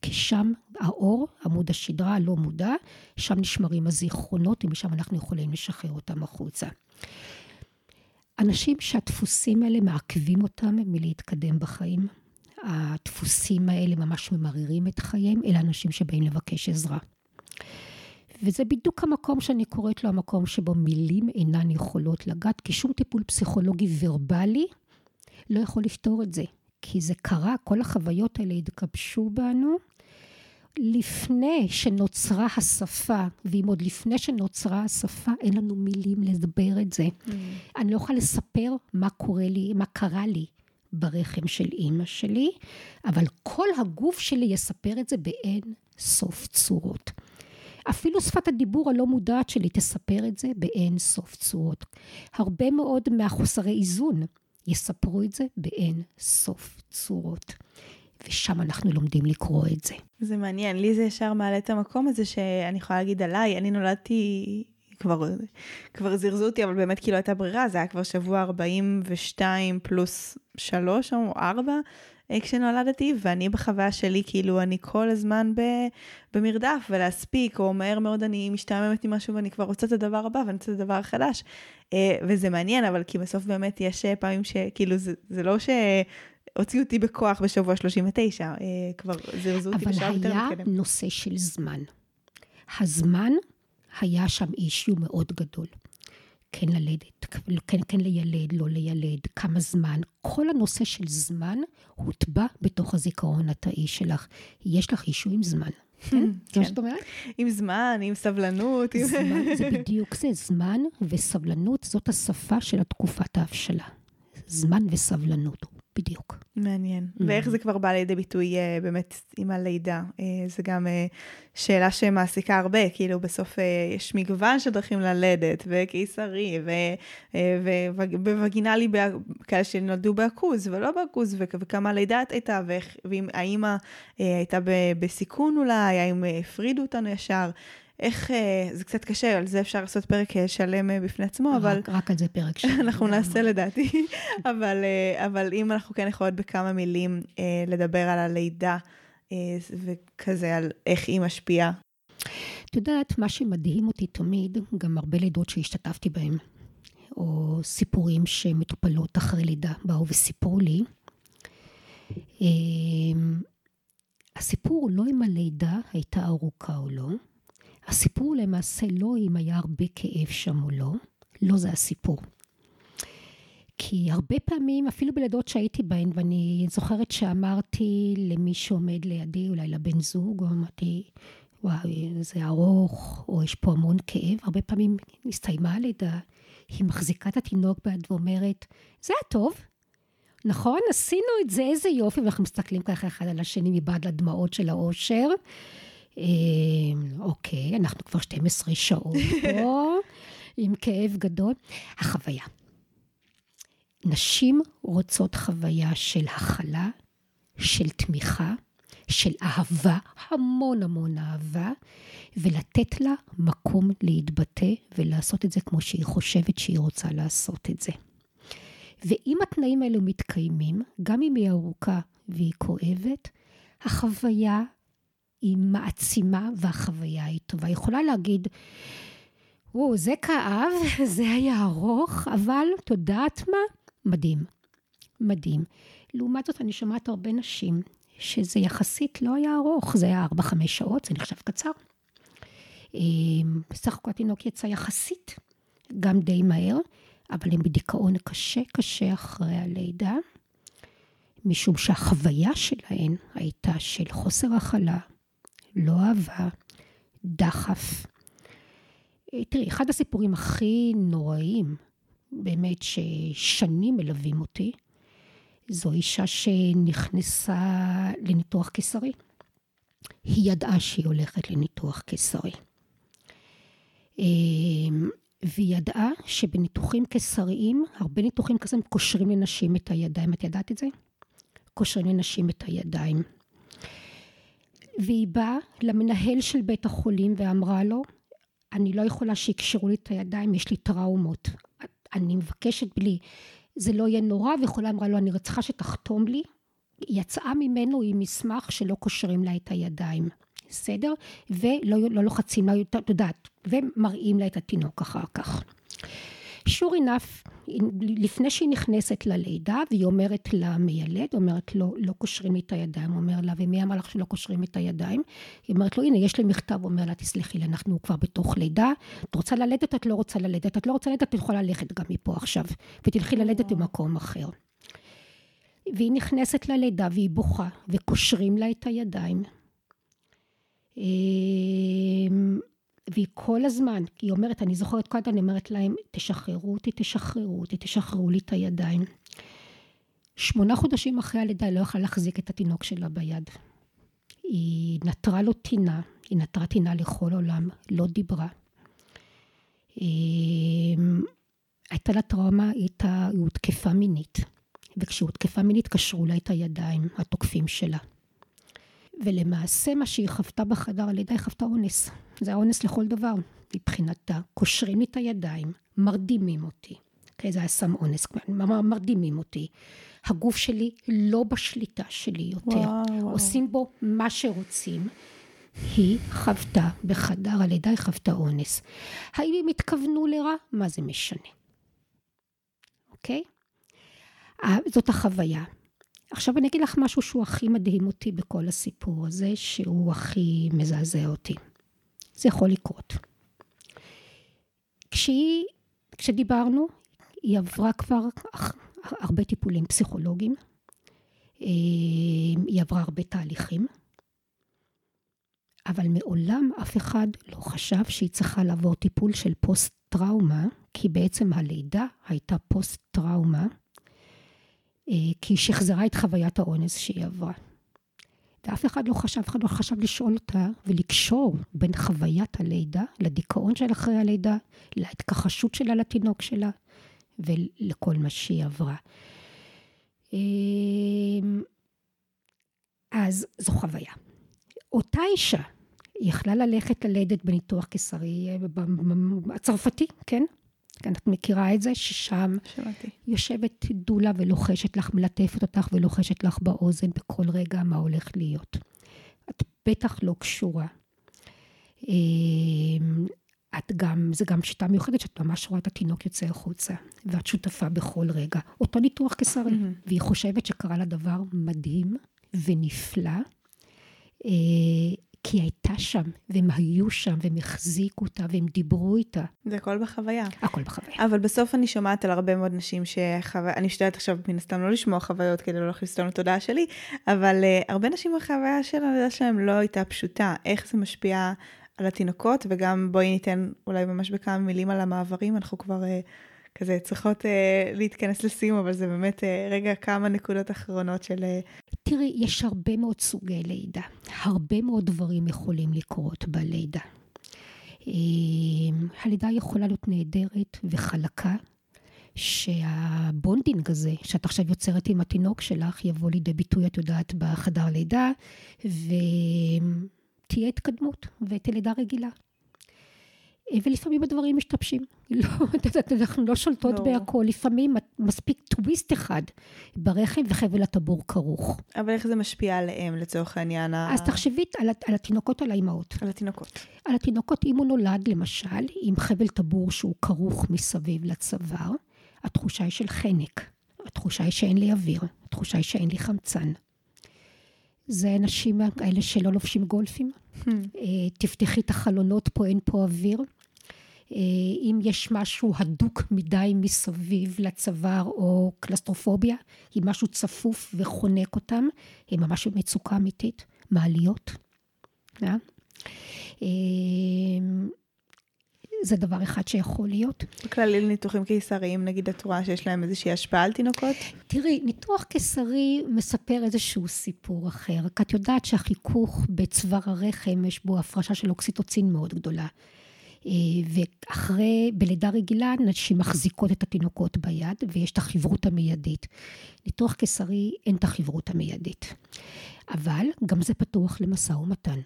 כי שם האור, עמוד השדרה הלא מודע, שם נשמרים הזיכרונות, ומשם אנחנו יכולים לשחרר אותם החוצה. אנשים שהדפוסים האלה מעכבים אותם מלהתקדם בחיים, הדפוסים האלה ממש ממררים את חייהם, אלה אנשים שבאים לבקש עזרה. וזה בדיוק המקום שאני קוראת לו המקום שבו מילים אינן יכולות לגעת, כי שום טיפול פסיכולוגי ורבלי לא יכול לפתור את זה. כי זה קרה, כל החוויות האלה התגבשו בנו לפני שנוצרה השפה, ואם עוד לפני שנוצרה השפה, אין לנו מילים לדבר את זה. Mm. אני לא יכולה לספר מה קורה לי, מה קרה לי ברחם של אימא שלי, אבל כל הגוף שלי יספר את זה באין סוף צורות. אפילו שפת הדיבור הלא מודעת שלי תספר את זה באין סוף צורות. הרבה מאוד מהחוסרי איזון יספרו את זה באין סוף צורות. ושם אנחנו לומדים לקרוא את זה. זה מעניין, לי זה ישר מעלה את המקום הזה שאני יכולה להגיד עליי, אני נולדתי, כבר, כבר זירזו אותי, אבל באמת כאילו הייתה ברירה, זה היה כבר שבוע 42 פלוס 3 או 4 אה, כשנולדתי, ואני בחוויה שלי, כאילו, אני כל הזמן ב, במרדף ולהספיק, או מהר מאוד אני משתעממת עם משהו ואני כבר רוצה את הדבר הבא ואני רוצה את הדבר החדש. אה, וזה מעניין, אבל כי בסוף באמת יש אה, פעמים שכאילו, זה, זה לא ש... הוציאו אותי בכוח בשבוע 39, אה, כבר זרזו אותי בשעה יותר מתקדם. אבל היה נושא של זמן. הזמן היה שם אישיו מאוד גדול. כן ללדת, כן, כן לילד, לא לילד, כמה זמן. כל הנושא של זמן הוטבע בתוך הזיכרון התאי שלך. יש לך אישו עם זמן. כן, זה מה שאת אומרת? עם זמן, עם סבלנות. זמן, זה בדיוק זה, זמן וסבלנות, זאת השפה של תקופת ההבשלה. זמן וסבלנות. בדיוק. מעניין. Mm. ואיך זה כבר בא לידי ביטוי uh, באמת עם הלידה? Uh, זה גם uh, שאלה שמעסיקה הרבה, כאילו בסוף uh, יש מגוון של דרכים ללדת, וקיסרי, ובווגינלי, כאלה שנולדו בעכוז ולא בעכוז, וכמה לידה הייתה, ואם האימא uh, הייתה בסיכון אולי, האם הפרידו אותנו ישר. איך, אה, זה קצת קשה, על זה אפשר לעשות פרק אה, שלם אה, בפני עצמו, רק, אבל... רק על זה פרק שלם. אנחנו נעשה לדעתי, אבל, אבל אם אנחנו כן יכולות בכמה מילים לדבר על הלידה, וכזה, על איך היא משפיעה. את יודעת, מה שמדהים אותי תמיד, גם הרבה לידות שהשתתפתי בהן, או סיפורים שמטופלות אחרי לידה באו וסיפרו לי, הסיפור לא אם הלידה הייתה ארוכה או לא, הסיפור למעשה לא אם היה הרבה כאב שם או לא, לא זה הסיפור. כי הרבה פעמים, אפילו בלידות שהייתי בהן, ואני זוכרת שאמרתי למי שעומד לידי, אולי לבן זוג, או אמרתי, וואי, זה ארוך, או יש פה המון כאב, הרבה פעמים הסתיימה הלידה, היא מחזיקה את התינוק ביד ואומרת, זה היה טוב, נכון? עשינו את זה, איזה יופי, ואנחנו מסתכלים ככה אחד על השני מבעד לדמעות של האושר. אה, אוקיי, אנחנו כבר 12 שעות פה, עם כאב גדול. החוויה. נשים רוצות חוויה של הכלה, של תמיכה, של אהבה, המון המון אהבה, ולתת לה מקום להתבטא ולעשות את זה כמו שהיא חושבת שהיא רוצה לעשות את זה. ואם התנאים האלו מתקיימים, גם אם היא ארוכה והיא כואבת, החוויה היא מעצימה והחוויה היא טובה. היא יכולה להגיד, וואו, זה כאב, זה היה ארוך, אבל את יודעת מה? מדהים. מדהים. לעומת זאת, אני שומעת הרבה נשים שזה יחסית לא היה ארוך, זה היה 4-5 שעות, זה נחשב קצר. אמ, בסך הכל התינוק יצא יחסית, גם די מהר, אבל הם בדיכאון קשה קשה אחרי הלידה, משום שהחוויה שלהן הייתה של חוסר הכלה, לא אהבה, דחף. אה, תראי, אחד הסיפורים הכי נוראים, באמת ששנים מלווים אותי, זו אישה שנכנסה לניתוח קיסרי. היא ידעה שהיא הולכת לניתוח קיסרי. אמ, והיא ידעה שבניתוחים קיסריים, הרבה ניתוחים כזה קושרים לנשים את הידיים. את ידעת את זה? קושרים לנשים את הידיים. והיא באה למנהל של בית החולים ואמרה לו, אני לא יכולה שיקשרו לי את הידיים, יש לי טראומות. אני מבקשת בלי, זה לא יהיה נורא, ויכולה אמרה לו, אני צריכה שתחתום לי. יצאה ממנו עם מסמך שלא קושרים לה את הידיים. בסדר? ולא לא לוחצים לה, את יודעת, ומראים לה את התינוק אחר כך. Sure enough, לפני שהיא נכנסת ללידה, והיא אומרת למיילד, אומרת לו, לא קושרים לי את הידיים, אומר לה, ומי אמר לך שלא קושרים את הידיים? היא אומרת לו, הנה, יש לי מכתב, אומר לה, תסלחי לי, אנחנו כבר בתוך לידה, את רוצה ללדת, את לא רוצה ללדת, את לא רוצה ללדת, את יכולה ללכת גם מפה עכשיו, ותלכי ללדת במקום אחר. והיא נכנסת ללידה והיא בוכה, וקושרים לה את הידיים, אמ, והיא כל הזמן, היא אומרת, אני זוכרת כל הזמן, אני אומרת להם, תשחררו אותי, תשחררו אותי, תשחררו לי את הידיים. שמונה חודשים אחרי הלידה היא לא יכלה להחזיק את התינוק שלה ביד. היא נטרה לו טינה, היא נטרה טינה לכל עולם, לא דיברה. אמ, הייתה לה טראומה, היא, הייתה, היא הותקפה מינית, וכשהיא הותקפה מינית קשרו לה את הידיים, התוקפים שלה. ולמעשה מה שהיא חוותה בחדר הלידה, היא חוותה אונס. זה האונס לכל דבר מבחינתה. קושרים לי את הידיים, מרדימים אותי. אוקיי, זה היה סם אונס, מרדימים אותי. הגוף שלי לא בשליטה שלי יותר. וואו, וואו. עושים בו מה שרוצים. היא חוותה בחדר הלידה, היא חוותה אונס. האם הם התכוונו לרע? מה זה משנה? אוקיי? זאת החוויה. עכשיו אני אגיד לך משהו שהוא הכי מדהים אותי בכל הסיפור הזה, שהוא הכי מזעזע אותי. זה יכול לקרות. כשהיא, כשדיברנו, היא עברה כבר הרבה טיפולים פסיכולוגיים, אה, היא עברה הרבה תהליכים, אבל מעולם אף אחד לא חשב שהיא צריכה לעבור טיפול של פוסט-טראומה, כי בעצם הלידה הייתה פוסט-טראומה, אה, כי היא שחזרה את חוויית האונס שהיא עברה. ואף אחד לא חשב, אף אחד לא חשב לשאול אותה ולקשור בין חוויית הלידה לדיכאון של אחרי הלידה, להתכחשות שלה לתינוק שלה ולכל מה שהיא עברה. אמ, אז זו חוויה. אותה אישה, יכלה ללכת ללדת בניתוח קיסרי אה, הצרפתי, כן? כן, את מכירה את זה, ששם שמעתי. יושבת דולה ולוחשת לך, מלטפת אותך ולוחשת לך באוזן בכל רגע מה הולך להיות. את בטח לא קשורה. אמ, את גם, זה גם שיטה מיוחדת שאת ממש רואה את התינוק יוצא החוצה, ואת שותפה בכל רגע. אותו ניתוח קיסרי, mm-hmm. והיא חושבת שקרה לה דבר מדהים ונפלא, כי היא הייתה שם, והם היו שם, והם החזיקו אותה, והם דיברו איתה. זה הכל בחוויה. הכל בחוויה. אבל בסוף אני שומעת על הרבה מאוד נשים שחוויה, אני משתדלת עכשיו מן הסתם לא לשמוע חוויות כדי לא אותנו לתודעה שלי, אבל uh, הרבה נשים החוויה של הלידה שלהם לא הייתה פשוטה. איך זה משפיע על התינוקות, וגם בואי ניתן אולי ממש בכמה מילים על המעברים, אנחנו כבר... Uh, כזה צריכות uh, להתכנס לסיום, אבל זה באמת uh, רגע כמה נקודות אחרונות של... Uh... תראי, יש הרבה מאוד סוגי לידה. הרבה מאוד דברים יכולים לקרות בלידה. Uh, הלידה יכולה להיות נהדרת וחלקה, שה bonding הזה, שאת עכשיו יוצרת עם התינוק שלך, יבוא לידי ביטוי, את יודעת, בחדר לידה, ותהיה התקדמות, ותהיה לידה רגילה. ולפעמים הדברים משתבשים. לא, אנחנו לא שולטות לא. בהכל, לפעמים מספיק טוויסט אחד ברחם וחבל הטבור כרוך. אבל איך זה משפיע עליהם לצורך העניין? אז תחשבי על, על התינוקות, על האימהות. על התינוקות. על התינוקות, אם הוא נולד למשל עם חבל טבור שהוא כרוך מסביב לצוואר, התחושה היא של חנק, התחושה היא שאין לי אוויר, התחושה היא שאין לי חמצן. זה אנשים האלה שלא לובשים גולפים. Hmm. אה, תפתחי את החלונות, פה אין פה אוויר. אה, אם יש משהו הדוק מדי מסביב לצוואר או קלסטרופוביה, אם משהו צפוף וחונק אותם, הם ממש במצוקה אמיתית, מעליות. אה? זה דבר אחד שיכול להיות. בכללי לניתוחים קיסריים, נגיד את רואה שיש להם איזושהי השפעה על תינוקות? תראי, ניתוח קיסרי מספר איזשהו סיפור אחר. כי את יודעת שהחיכוך בצוואר הרחם, יש בו הפרשה של אוקסיטוצין מאוד גדולה. אה, ואחרי, בלידה רגילה, נשים מחזיקות את התינוקות ביד, ויש את החברות המיידית. ניתוח קיסרי אין את החברות המיידית. אבל גם זה פתוח למשא ומתן.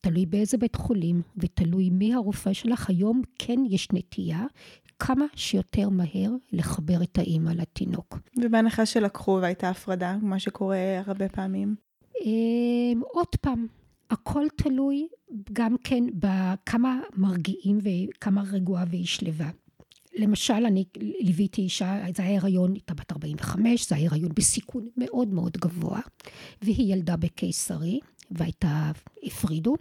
תלוי באיזה בית חולים ותלוי מי הרופא שלך, היום כן יש נטייה כמה שיותר מהר לחבר את האימא לתינוק. ובהנחה שלקחו והייתה הפרדה, מה שקורה הרבה פעמים? אמ, עוד פעם, הכל תלוי גם כן בכמה מרגיעים וכמה רגועה והיא שלווה. למשל, אני ליוויתי אישה, זה היה הריון, הייתה בת 45, זה היה הריון בסיכון מאוד מאוד גבוה, והיא ילדה בקיסרי, והייתה, הפרידו.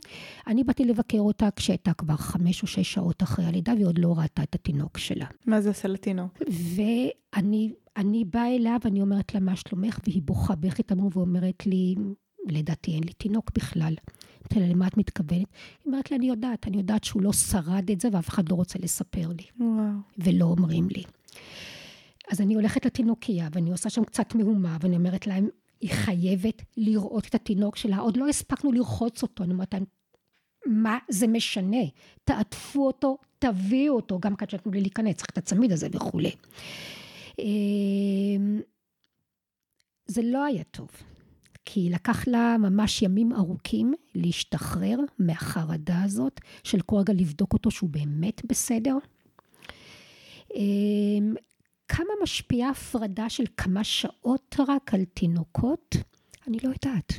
אני באתי לבקר אותה כשהייתה כבר חמש או שש שעות אחרי הלידה, והיא עוד לא ראתה את התינוק שלה. מה זה עושה לתינוק? ואני אני באה אליה ואני אומרת לה, מה שלומך? והיא בוכה בכי תמור ואומרת לי, לדעתי אין לי תינוק בכלל. אמרתי לה, למה את מתכוונת? היא אומרת לי, אני יודעת, אני יודעת שהוא לא שרד את זה ואף אחד לא רוצה לספר לי. וואו. ולא אומרים לי. אז אני הולכת לתינוקייה ואני עושה שם קצת מהומה ואני אומרת להם, היא חייבת לראות את התינוק שלה. עוד לא הספקנו לרחוץ אותו. אני אומרת, מה זה משנה? תעטפו אותו, תביאו אותו, גם כאן שנתנו לי להיכנס, צריך את הצמיד הזה וכולי. אמ, זה לא היה טוב, כי לקח לה ממש ימים ארוכים להשתחרר מהחרדה הזאת, של כל רגע לבדוק אותו שהוא באמת בסדר. אמ, כמה משפיעה הפרדה של כמה שעות רק על תינוקות? אני לא יודעת.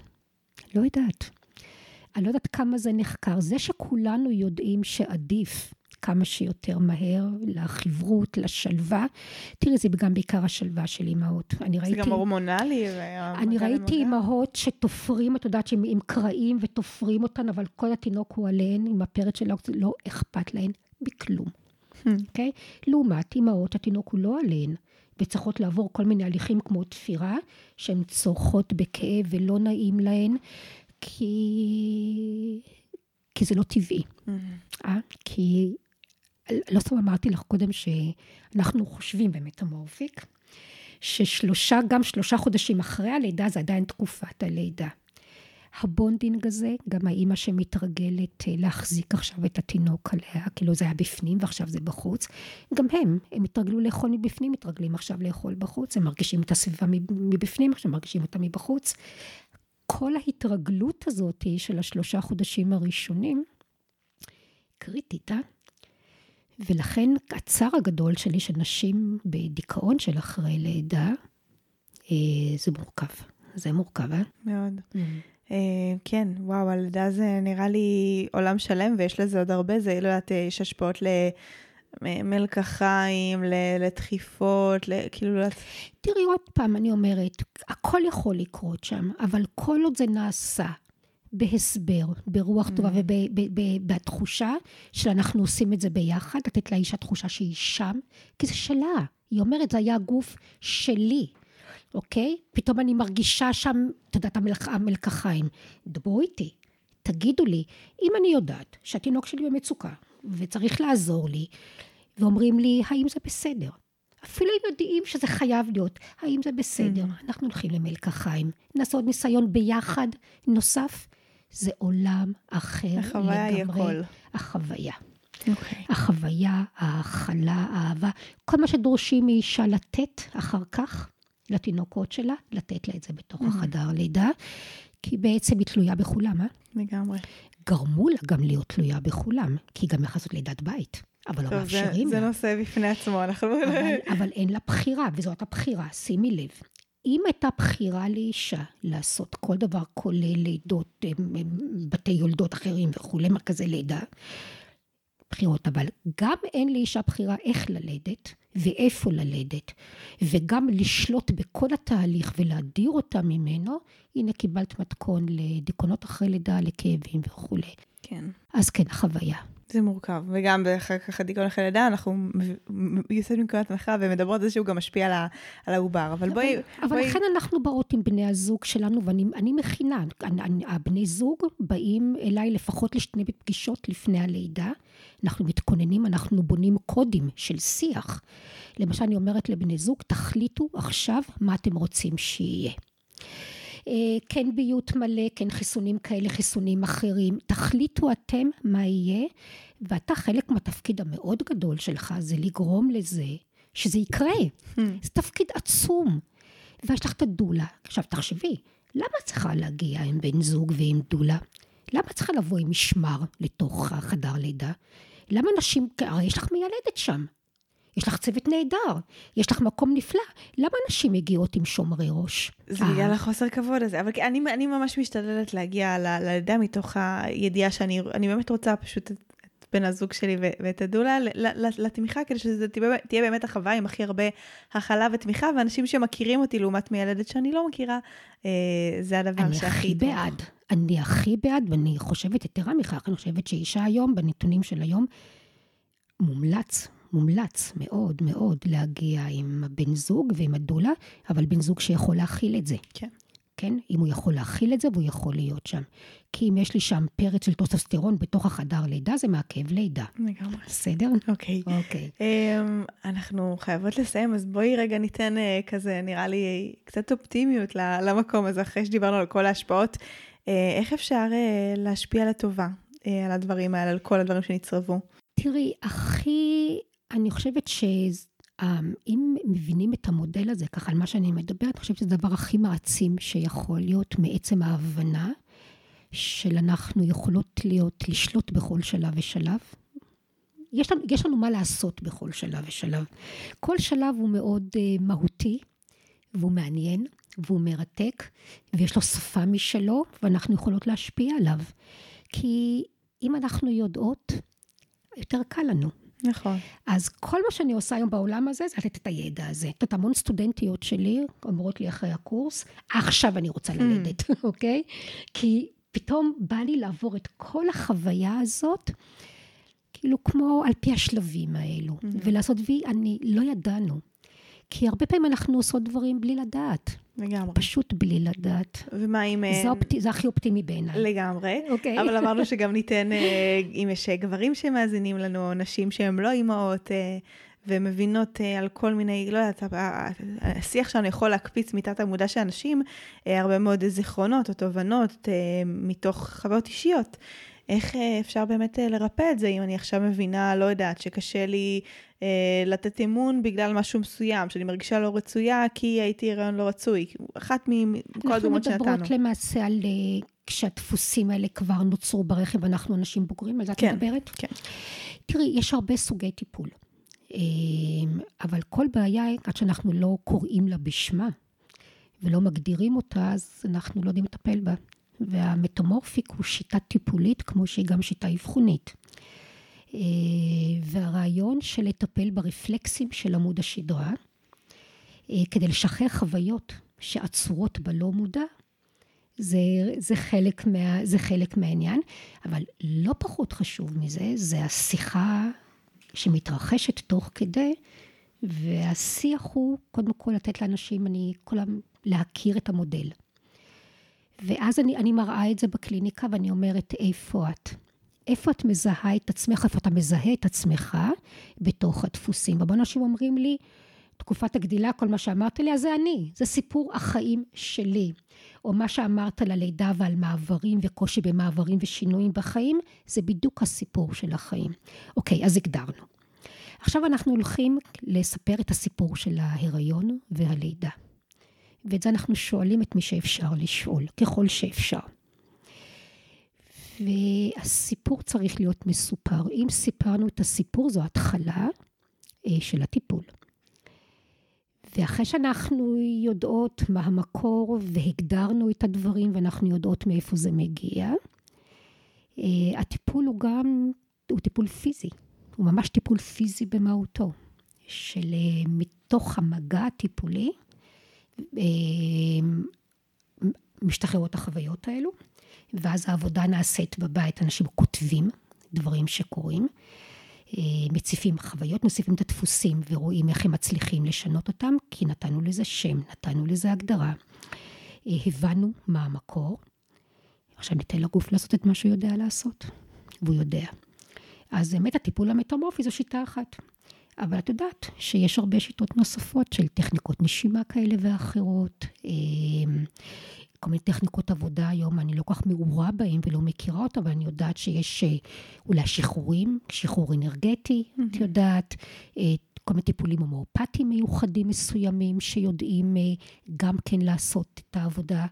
לא יודעת. אני לא יודעת כמה זה נחקר. זה שכולנו יודעים שעדיף כמה שיותר מהר לחברות, לשלווה. תראי, זה גם בעיקר השלווה של אימהות. אני ראיתי... זה גם הורמונלי. אני ראיתי אימהות שתופרים, את יודעת, שהם עם קרעים ותופרים אותן, אבל כל התינוק הוא עליהן, עם הפרץ שלה, לא אכפת להן בכלום. אוקיי? אוקיי? לעומת אימהות, התינוק הוא לא עליהן, וצריכות לעבור כל מיני הליכים כמו תפירה, שהן כרוכות בכאב ולא נעים להן, כי... כי זה לא טבעי. אהמ. אה? כי לא סתם אמרתי לך קודם שאנחנו חושבים ב metamorphic, ששלושה, גם שלושה חודשים אחרי הלידה זה עדיין תקופת הלידה. ה bonding הזה, גם האימא שמתרגלת אה, להחזיק עכשיו את התינוק עליה, כאילו זה היה בפנים ועכשיו זה בחוץ, גם הם, הם התרגלו לאכול מבפנים, מתרגלים עכשיו לאכול בחוץ, הם מרגישים את הסביבה מבפנים, עכשיו מרגישים אותה מבחוץ. כל ההתרגלות הזאת של השלושה חודשים הראשונים, קריטית, אה? ולכן הצער הגדול שלי שנשים בדיכאון של אחרי לידה, אה, זה מורכב. זה מורכב, אה? מאוד. Mm. אה, כן, וואו, הלידה זה נראה לי עולם שלם, ויש לזה עוד הרבה, זה, לא יודעת, יש השפעות למלקחיים, לדחיפות, כאילו... לא תראי, עוד פעם, אני אומרת, הכל יכול לקרות שם, אבל כל עוד זה נעשה בהסבר, ברוח טובה Mm. ובתחושה שאנחנו עושים את זה ביחד, לתת לאישה תחושה שהיא שם, כי זה שלה. היא אומרת, זה היה הגוף שלי, אוקיי? פתאום אני מרגישה שם, את יודעת, המלק, המלקחיים. דברו איתי, תגידו לי, אם אני יודעת שהתינוק שלי במצוקה וצריך לעזור לי, ואומרים לי, האם זה בסדר? אפילו אם יודעים שזה חייב להיות, האם זה בסדר? Mm. אנחנו הולכים למלקחיים, נעשה עוד ניסיון ביחד נוסף. זה עולם אחר לגמרי. החוויה היא הכל. החוויה. אוקיי. החוויה, ההכלה, האהבה, כל מה שדורשים מאישה לתת אחר כך לתינוקות שלה, לתת לה את זה בתוך Mhm. החדר לידה, כי בעצם היא תלויה בכולם, אה? לגמרי. גרמו לה גם להיות תלויה בכולם, כי היא גם יכולה לעשות לידת בית, אבל לא טוב, זה, מאפשרים זה לה. נושא בפני עצמו, אנחנו... אבל, אבל אין לה בחירה, וזאת הבחירה, שימי לב. אם הייתה בחירה לאישה לעשות כל דבר, כולל לידות, בתי יולדות אחרים וכולי, מרכזי לידה, בחירות, אבל גם אין לאישה בחירה איך ללדת ואיפה ללדת, וגם לשלוט בכל התהליך ולהדיר אותה ממנו, הנה קיבלת מתכון לדיכאונות אחרי לידה, לכאבים וכולי. כן. אז כן, החוויה. זה מורכב, וגם אחר כך הדיכאון אחרי לידה, אנחנו יוצאים מנקודת הנחה ומדברות על זה שהוא גם משפיע על ה- על העובר. אבל בואי... אבל בואי- לכן אנחנו באות עם בני הזוג שלנו, ואני אני מכינה, הבני זוג באים אליי לפחות לשני פגישות לפני הלידה. אנחנו מתכוננים, אנחנו בונים קודים של שיח. למשל, אני אומרת לבני זוג, תחליטו עכשיו מה אתם רוצים שיהיה. אה, כן ביות מלא, כן חיסונים כאלה, חיסונים אחרים. תחליטו אתם מה יהיה, ואתה חלק מהתפקיד המאוד גדול שלך זה לגרום לזה שזה יקרה. Hmm. זה תפקיד עצום. ויש לך את הדולה. עכשיו, תחשבי, למה צריכה להגיע עם בן זוג ועם דולה? למה צריכה לבוא עם משמר לתוך החדר לידה? למה נשים, הרי יש לך מיילדת שם. יש לך צוות נהדר, יש לך מקום נפלא. למה נשים מגיעות עם שומרי ראש? זה אה, בגלל החוסר כבוד הזה, אבל אני, אני ממש משתדלת להגיע ללידה מתוך הידיעה שאני אני באמת רוצה פשוט את, את בן הזוג שלי ו- ואת הדולה לתמיכה, כדי שזה תהיה, תהיה באמת החוויה עם הכי הרבה הכלה ותמיכה, ואנשים שמכירים אותי לעומת מיילדת שאני לא מכירה, אה, זה הדבר אני שהכי הכי טוב. בעד. אני הכי בעד, ואני חושבת, יתרה מכך, אני חושבת שאישה היום, בנתונים של היום, מומלץ, מומלץ מאוד מאוד להגיע עם הבן זוג ועם הדולה, אבל בן זוג שיכול להכיל את זה. כן. כן? אם הוא יכול להכיל את זה, והוא יכול להיות שם. כי אם יש לי שם פרץ של טסטוסטרון בתוך החדר לידה, זה מעכב לידה. לגמרי. בסדר? אוקיי. אוקיי. אמ, אנחנו חייבות לסיים, אז בואי רגע ניתן אה, כזה, נראה לי, קצת אופטימיות למקום הזה, אחרי שדיברנו על כל ההשפעות. אה, איך אפשר uh, להשפיע לטובה uh, על הדברים האלה, על כל הדברים שנצרבו? תראי, הכי, אני חושבת שאם מבינים את המודל הזה, ככה על מה שאני מדברת, אני חושבת שזה הדבר הכי מעצים שיכול להיות מעצם ההבנה של אנחנו יכולות להיות, לשלוט בכל שלב ושלב. יש לנו, יש לנו מה לעשות בכל שלב ושלב. כל שלב הוא מאוד uh, מהותי, והוא מעניין, והוא מרתק, ויש לו שפה משלו, ואנחנו יכולות להשפיע עליו. כי אם אנחנו יודעות, יותר קל לנו. נכון. אז כל מה שאני עושה היום בעולם הזה, זה לתת את הידע הזה. את יודעת, המון סטודנטיות שלי אומרות לי אחרי הקורס, עכשיו אני רוצה ללדת, אוקיי? כי פתאום בא לי לעבור את כל החוויה הזאת, כאילו כמו על פי השלבים האלו, ולעשות וי, אני לא ידענו. כי הרבה פעמים אנחנו עושות דברים בלי לדעת, לגמרי. פשוט בלי לדעת. ומה אם... אה, זה, האופט... זה הכי אופטימי בעיניי. לגמרי. אוקיי. אבל אמרנו שגם ניתן, אה, אם יש אה, גברים שמאזינים לנו, נשים שהן לא אימהות, אה, ומבינות אה, על כל מיני, לא יודעת, השיח שלנו יכול להקפיץ מתת המודע של אנשים, אה, הרבה מאוד זיכרונות או תובנות אה, מתוך חוויות אישיות. איך אה, אפשר באמת אה, לרפא את זה, אם אני עכשיו מבינה, לא יודעת, שקשה לי אה, לתת אמון בגלל משהו מסוים, שאני מרגישה לא רצויה כי הייתי הריון לא רצוי. אחת מכל הדוגמאות שנתנו. אנחנו מדברות למעשה על אה, כשהדפוסים האלה כבר נוצרו ברכב, אנחנו אנשים בוגרים, על זה את כן, מדברת? כן. תראי, יש הרבה סוגי טיפול. אבל כל בעיה, עד שאנחנו לא קוראים לה בשמה ולא מגדירים אותה, אז אנחנו לא יודעים לטפל בה. והמטמורפיק הוא שיטה טיפולית, כמו שהיא גם שיטה אבחונית. אה, והרעיון של לטפל ברפלקסים של עמוד השדרה, אה, כדי לשחרר חוויות שעצורות בלא מודע, זה, זה, חלק מה, זה חלק מהעניין, אבל לא פחות חשוב מזה, זה השיחה שמתרחשת תוך כדי, והשיח הוא קודם כל לתת לאנשים, אני כולם להכיר את המודל. ואז אני, אני מראה את זה בקליניקה ואני אומרת, איפה את? איפה את מזהה את עצמך, איפה אתה מזהה את עצמך בתוך הדפוסים. הרבה אנשים אומרים לי, תקופת הגדילה, כל מה שאמרת לי, אז זה אני, זה סיפור החיים שלי. או מה שאמרת על הלידה ועל מעברים וקושי במעברים ושינויים בחיים, זה בדיוק הסיפור של החיים. אוקיי, אז הגדרנו. עכשיו אנחנו הולכים לספר את הסיפור של ההיריון והלידה. ואת זה אנחנו שואלים את מי שאפשר לשאול, ככל שאפשר. והסיפור צריך להיות מסופר. אם סיפרנו את הסיפור, זו התחלה אה, של הטיפול. ואחרי שאנחנו יודעות מה המקור והגדרנו את הדברים ואנחנו יודעות מאיפה זה מגיע, אה, הטיפול הוא גם, הוא טיפול פיזי, הוא ממש טיפול פיזי במהותו, של אה, מתוך המגע הטיפולי משתחררות החוויות האלו, ואז העבודה נעשית בבית, אנשים כותבים דברים שקורים, אה, מציפים חוויות, מוסיפים את הדפוסים ורואים איך הם מצליחים לשנות אותם, כי נתנו לזה שם, נתנו לזה הגדרה, אה, הבנו מה המקור. עכשיו ניתן לגוף לעשות את מה שהוא יודע לעשות, והוא יודע. אז באמת הטיפול המטמורפי זו שיטה אחת. אבל את יודעת שיש הרבה שיטות נוספות של טכניקות נשימה כאלה ואחרות. אה, כל מיני טכניקות עבודה היום, אני לא כל כך מעורה בהן ולא מכירה אותה, אבל אני יודעת שיש אה, אולי שחרורים, שחרור אנרגטי, mm-hmm. את יודעת, אה, כל מיני טיפולים הומואפטיים מיוחדים מסוימים, שיודעים גם כן לעשות את העבודה.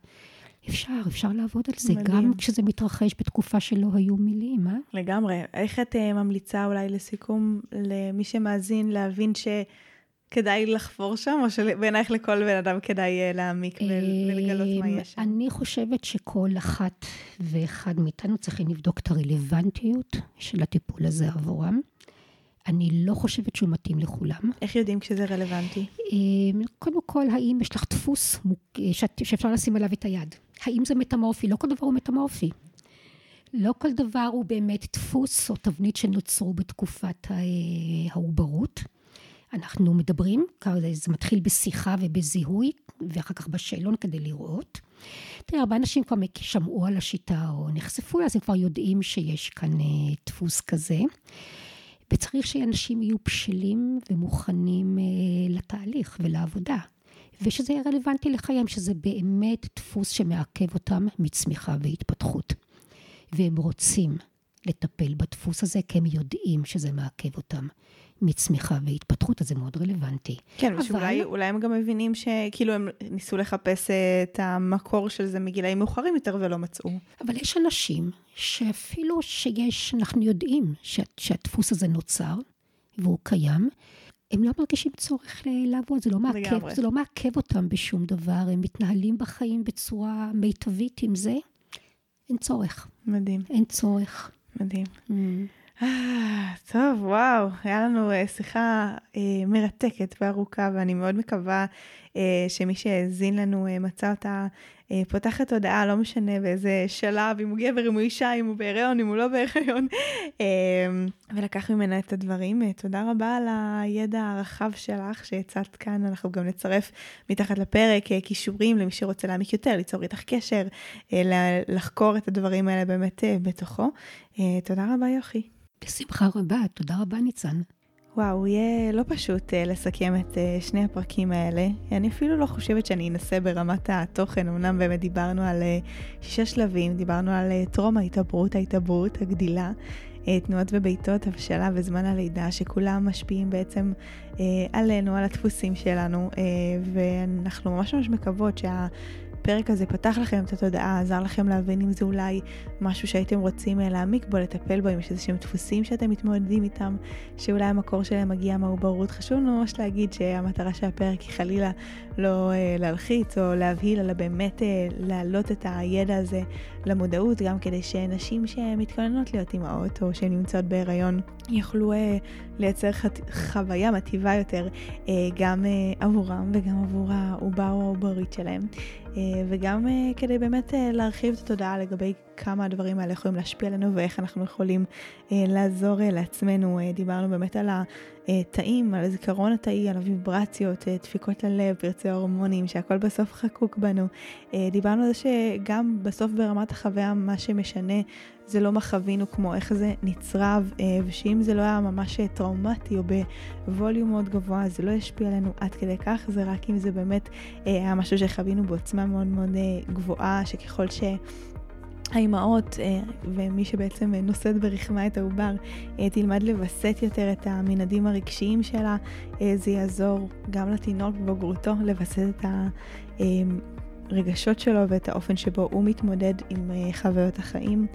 אפשר, אפשר לעבוד על זה, מדהים. גם כשזה מתרחש בתקופה שלא היו מילים, אה? לגמרי. איך את uh, ממליצה אולי לסיכום למי שמאזין להבין שכדאי לחפור שם, או שבעינייך לכל בן אדם כדאי uh, להעמיק ולגלות מה יש שם? אני חושבת שכל אחת ואחד מאיתנו צריכים לבדוק את הרלוונטיות של הטיפול הזה עבורם. אני לא חושבת שהוא מתאים לכולם. איך יודעים כשזה רלוונטי? קודם כל, האם יש לך דפוס שאפשר לשים עליו את היד? האם זה מטמורפי? לא כל דבר הוא מטמורפי. לא כל דבר הוא באמת דפוס או תבנית שנוצרו בתקופת העוברות. אנחנו מדברים, זה מתחיל בשיחה ובזיהוי, ואחר כך בשאלון כדי לראות. תראה, הרבה אנשים כבר שמעו על השיטה או נחשפו אז הם כבר יודעים שיש כאן אה, דפוס כזה. וצריך שאנשים יהיו בשלים ומוכנים אה, לתהליך ולעבודה. ושזה יהיה רלוונטי לחייהם, שזה באמת דפוס שמעכב אותם מצמיחה והתפתחות. והם רוצים לטפל בדפוס הזה, כי הם יודעים שזה מעכב אותם מצמיחה והתפתחות, אז זה מאוד רלוונטי. כן, אבל... ושאולי הם גם מבינים שכאילו הם ניסו לחפש אה, את המקור של זה מגילאים מאוחרים יותר ולא מצאו. אבל יש אנשים שאפילו שיש, אנחנו יודעים שה, שהדפוס הזה נוצר והוא קיים, הם לא מרגישים צורך לעבוד, זה לא, מעכב, זה לא מעכב אותם בשום דבר, הם מתנהלים בחיים בצורה מיטבית עם זה, אין צורך. מדהים. אין צורך. מדהים. Mm. אה, טוב, וואו, היה לנו אה, שיחה אה, מרתקת וארוכה, ואני מאוד מקווה שמי שהאזין לנו מצא אותה פותחת הודעה, לא משנה באיזה שלב, אם הוא גבר, אם הוא אישה, אם הוא בהיריון, אם הוא לא בהיריון, ולקח ממנה את הדברים. תודה רבה על הידע הרחב שלך שהצעת כאן, אנחנו גם נצרף מתחת לפרק כישורים למי שרוצה להעמיק יותר, ליצור איתך קשר, לחקור את הדברים האלה באמת בתוכו. תודה רבה, יוכי. בשמחה רבה, תודה רבה ניצן. וואו, יהיה לא פשוט uh, לסכם את uh, שני הפרקים האלה. אני אפילו לא חושבת שאני אנסה ברמת התוכן, אמנם באמת דיברנו על uh, שישה שלבים, דיברנו על uh, טרום ההתעברות, ההתעברות, הגדילה, uh, תנועות ובעיטות, הבשלה וזמן הלידה, שכולם משפיעים בעצם uh, עלינו, על הדפוסים שלנו, uh, ואנחנו ממש ממש מקוות שה... הפרק הזה פתח לכם את התודעה, עזר לכם להבין אם זה אולי משהו שהייתם רוצים אה, להעמיק בו, לטפל בו, אם יש איזשהם דפוסים שאתם מתמודדים איתם, שאולי המקור שלהם מגיע מהעוברות. חשוב ממש להגיד שהמטרה של הפרק היא חלילה לא אה, להלחיץ או להבהיל, אלא באמת אה, להעלות את הידע הזה למודעות, גם כדי שנשים שמתכוננות להיות אימהות או שהן נמצאות בהיריון יוכלו אה, לייצר חוויה מטיבה יותר אה, גם אה, עבורם וגם עבור העובר או העוברית שלהם. וגם כדי באמת להרחיב את התודעה לגבי כמה הדברים האלה יכולים להשפיע עלינו ואיך אנחנו יכולים לעזור לעצמנו. דיברנו באמת על התאים, על הזיכרון התאי, על הוויברציות, דפיקות הלב, פרצי הורמונים, שהכל בסוף חקוק בנו. דיברנו על זה שגם בסוף ברמת החוויה מה שמשנה זה לא מה חווינו כמו איך זה נצרב, ושאם זה לא היה ממש טראומטי או בווליום מאוד גבוה, זה לא ישפיע עלינו עד כדי כך, זה רק אם זה באמת היה משהו שחווינו בעוצמה מאוד מאוד גבוהה, שככל ש... האימהות ומי שבעצם נושאת ברחמה את העובר תלמד לווסת יותר את המנעדים הרגשיים שלה, זה יעזור גם לתינוק בבוגרותו לווסת את הרגשות שלו ואת האופן שבו הוא מתמודד עם חוויות החיים.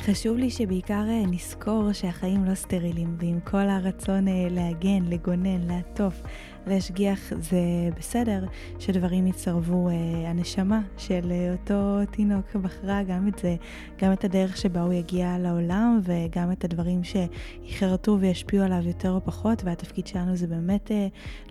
חשוב לי שבעיקר נזכור שהחיים לא סטרילים, ועם כל הרצון להגן, לגונן, לעטוף, להשגיח, זה בסדר שדברים יצרבו. הנשמה של אותו תינוק בחרה גם את זה, גם את הדרך שבה הוא יגיע לעולם, וגם את הדברים שיחרטו וישפיעו עליו יותר או פחות, והתפקיד שלנו זה באמת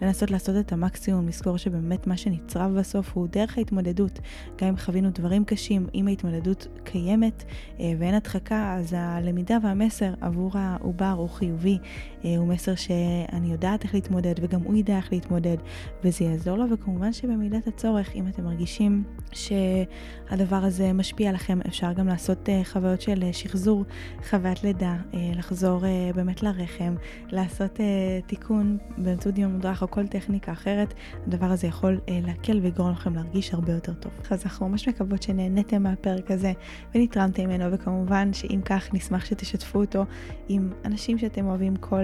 לנסות לעשות את המקסימום, לזכור שבאמת מה שנצרב בסוף הוא דרך ההתמודדות. גם אם חווינו דברים קשים, אם ההתמודדות קיימת ואין הדחקה, אז הלמידה והמסר עבור העובר הוא חיובי, הוא מסר שאני יודעת איך להתמודד, וגם הוא ידע איך להתמודד, וזה יעזור לו, וכמובן שבמידת הצורך, אם אתם מרגישים שהדבר הזה משפיע עליכם, אפשר גם לעשות uh, חוויות של uh, שחזור, חוויית לידה, uh, לחזור באמת לרחם, לעשות תיקון באמצעות דיון מודרך או כל טכניקה אחרת, הדבר הזה יכול להקל ולגרום לכם להרגיש הרבה יותר טוב. אז אנחנו ממש מקוות שנהניתם מהפרק הזה ונתרמתם ממנו, וכמובן שאם כך נשמח שתשתפו אותו עם אנשים שאתם אוהבים כל...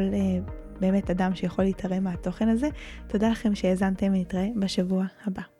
באמת אדם שיכול להתערם מהתוכן הזה. תודה לכם שהאזנתם ונתראה בשבוע הבא.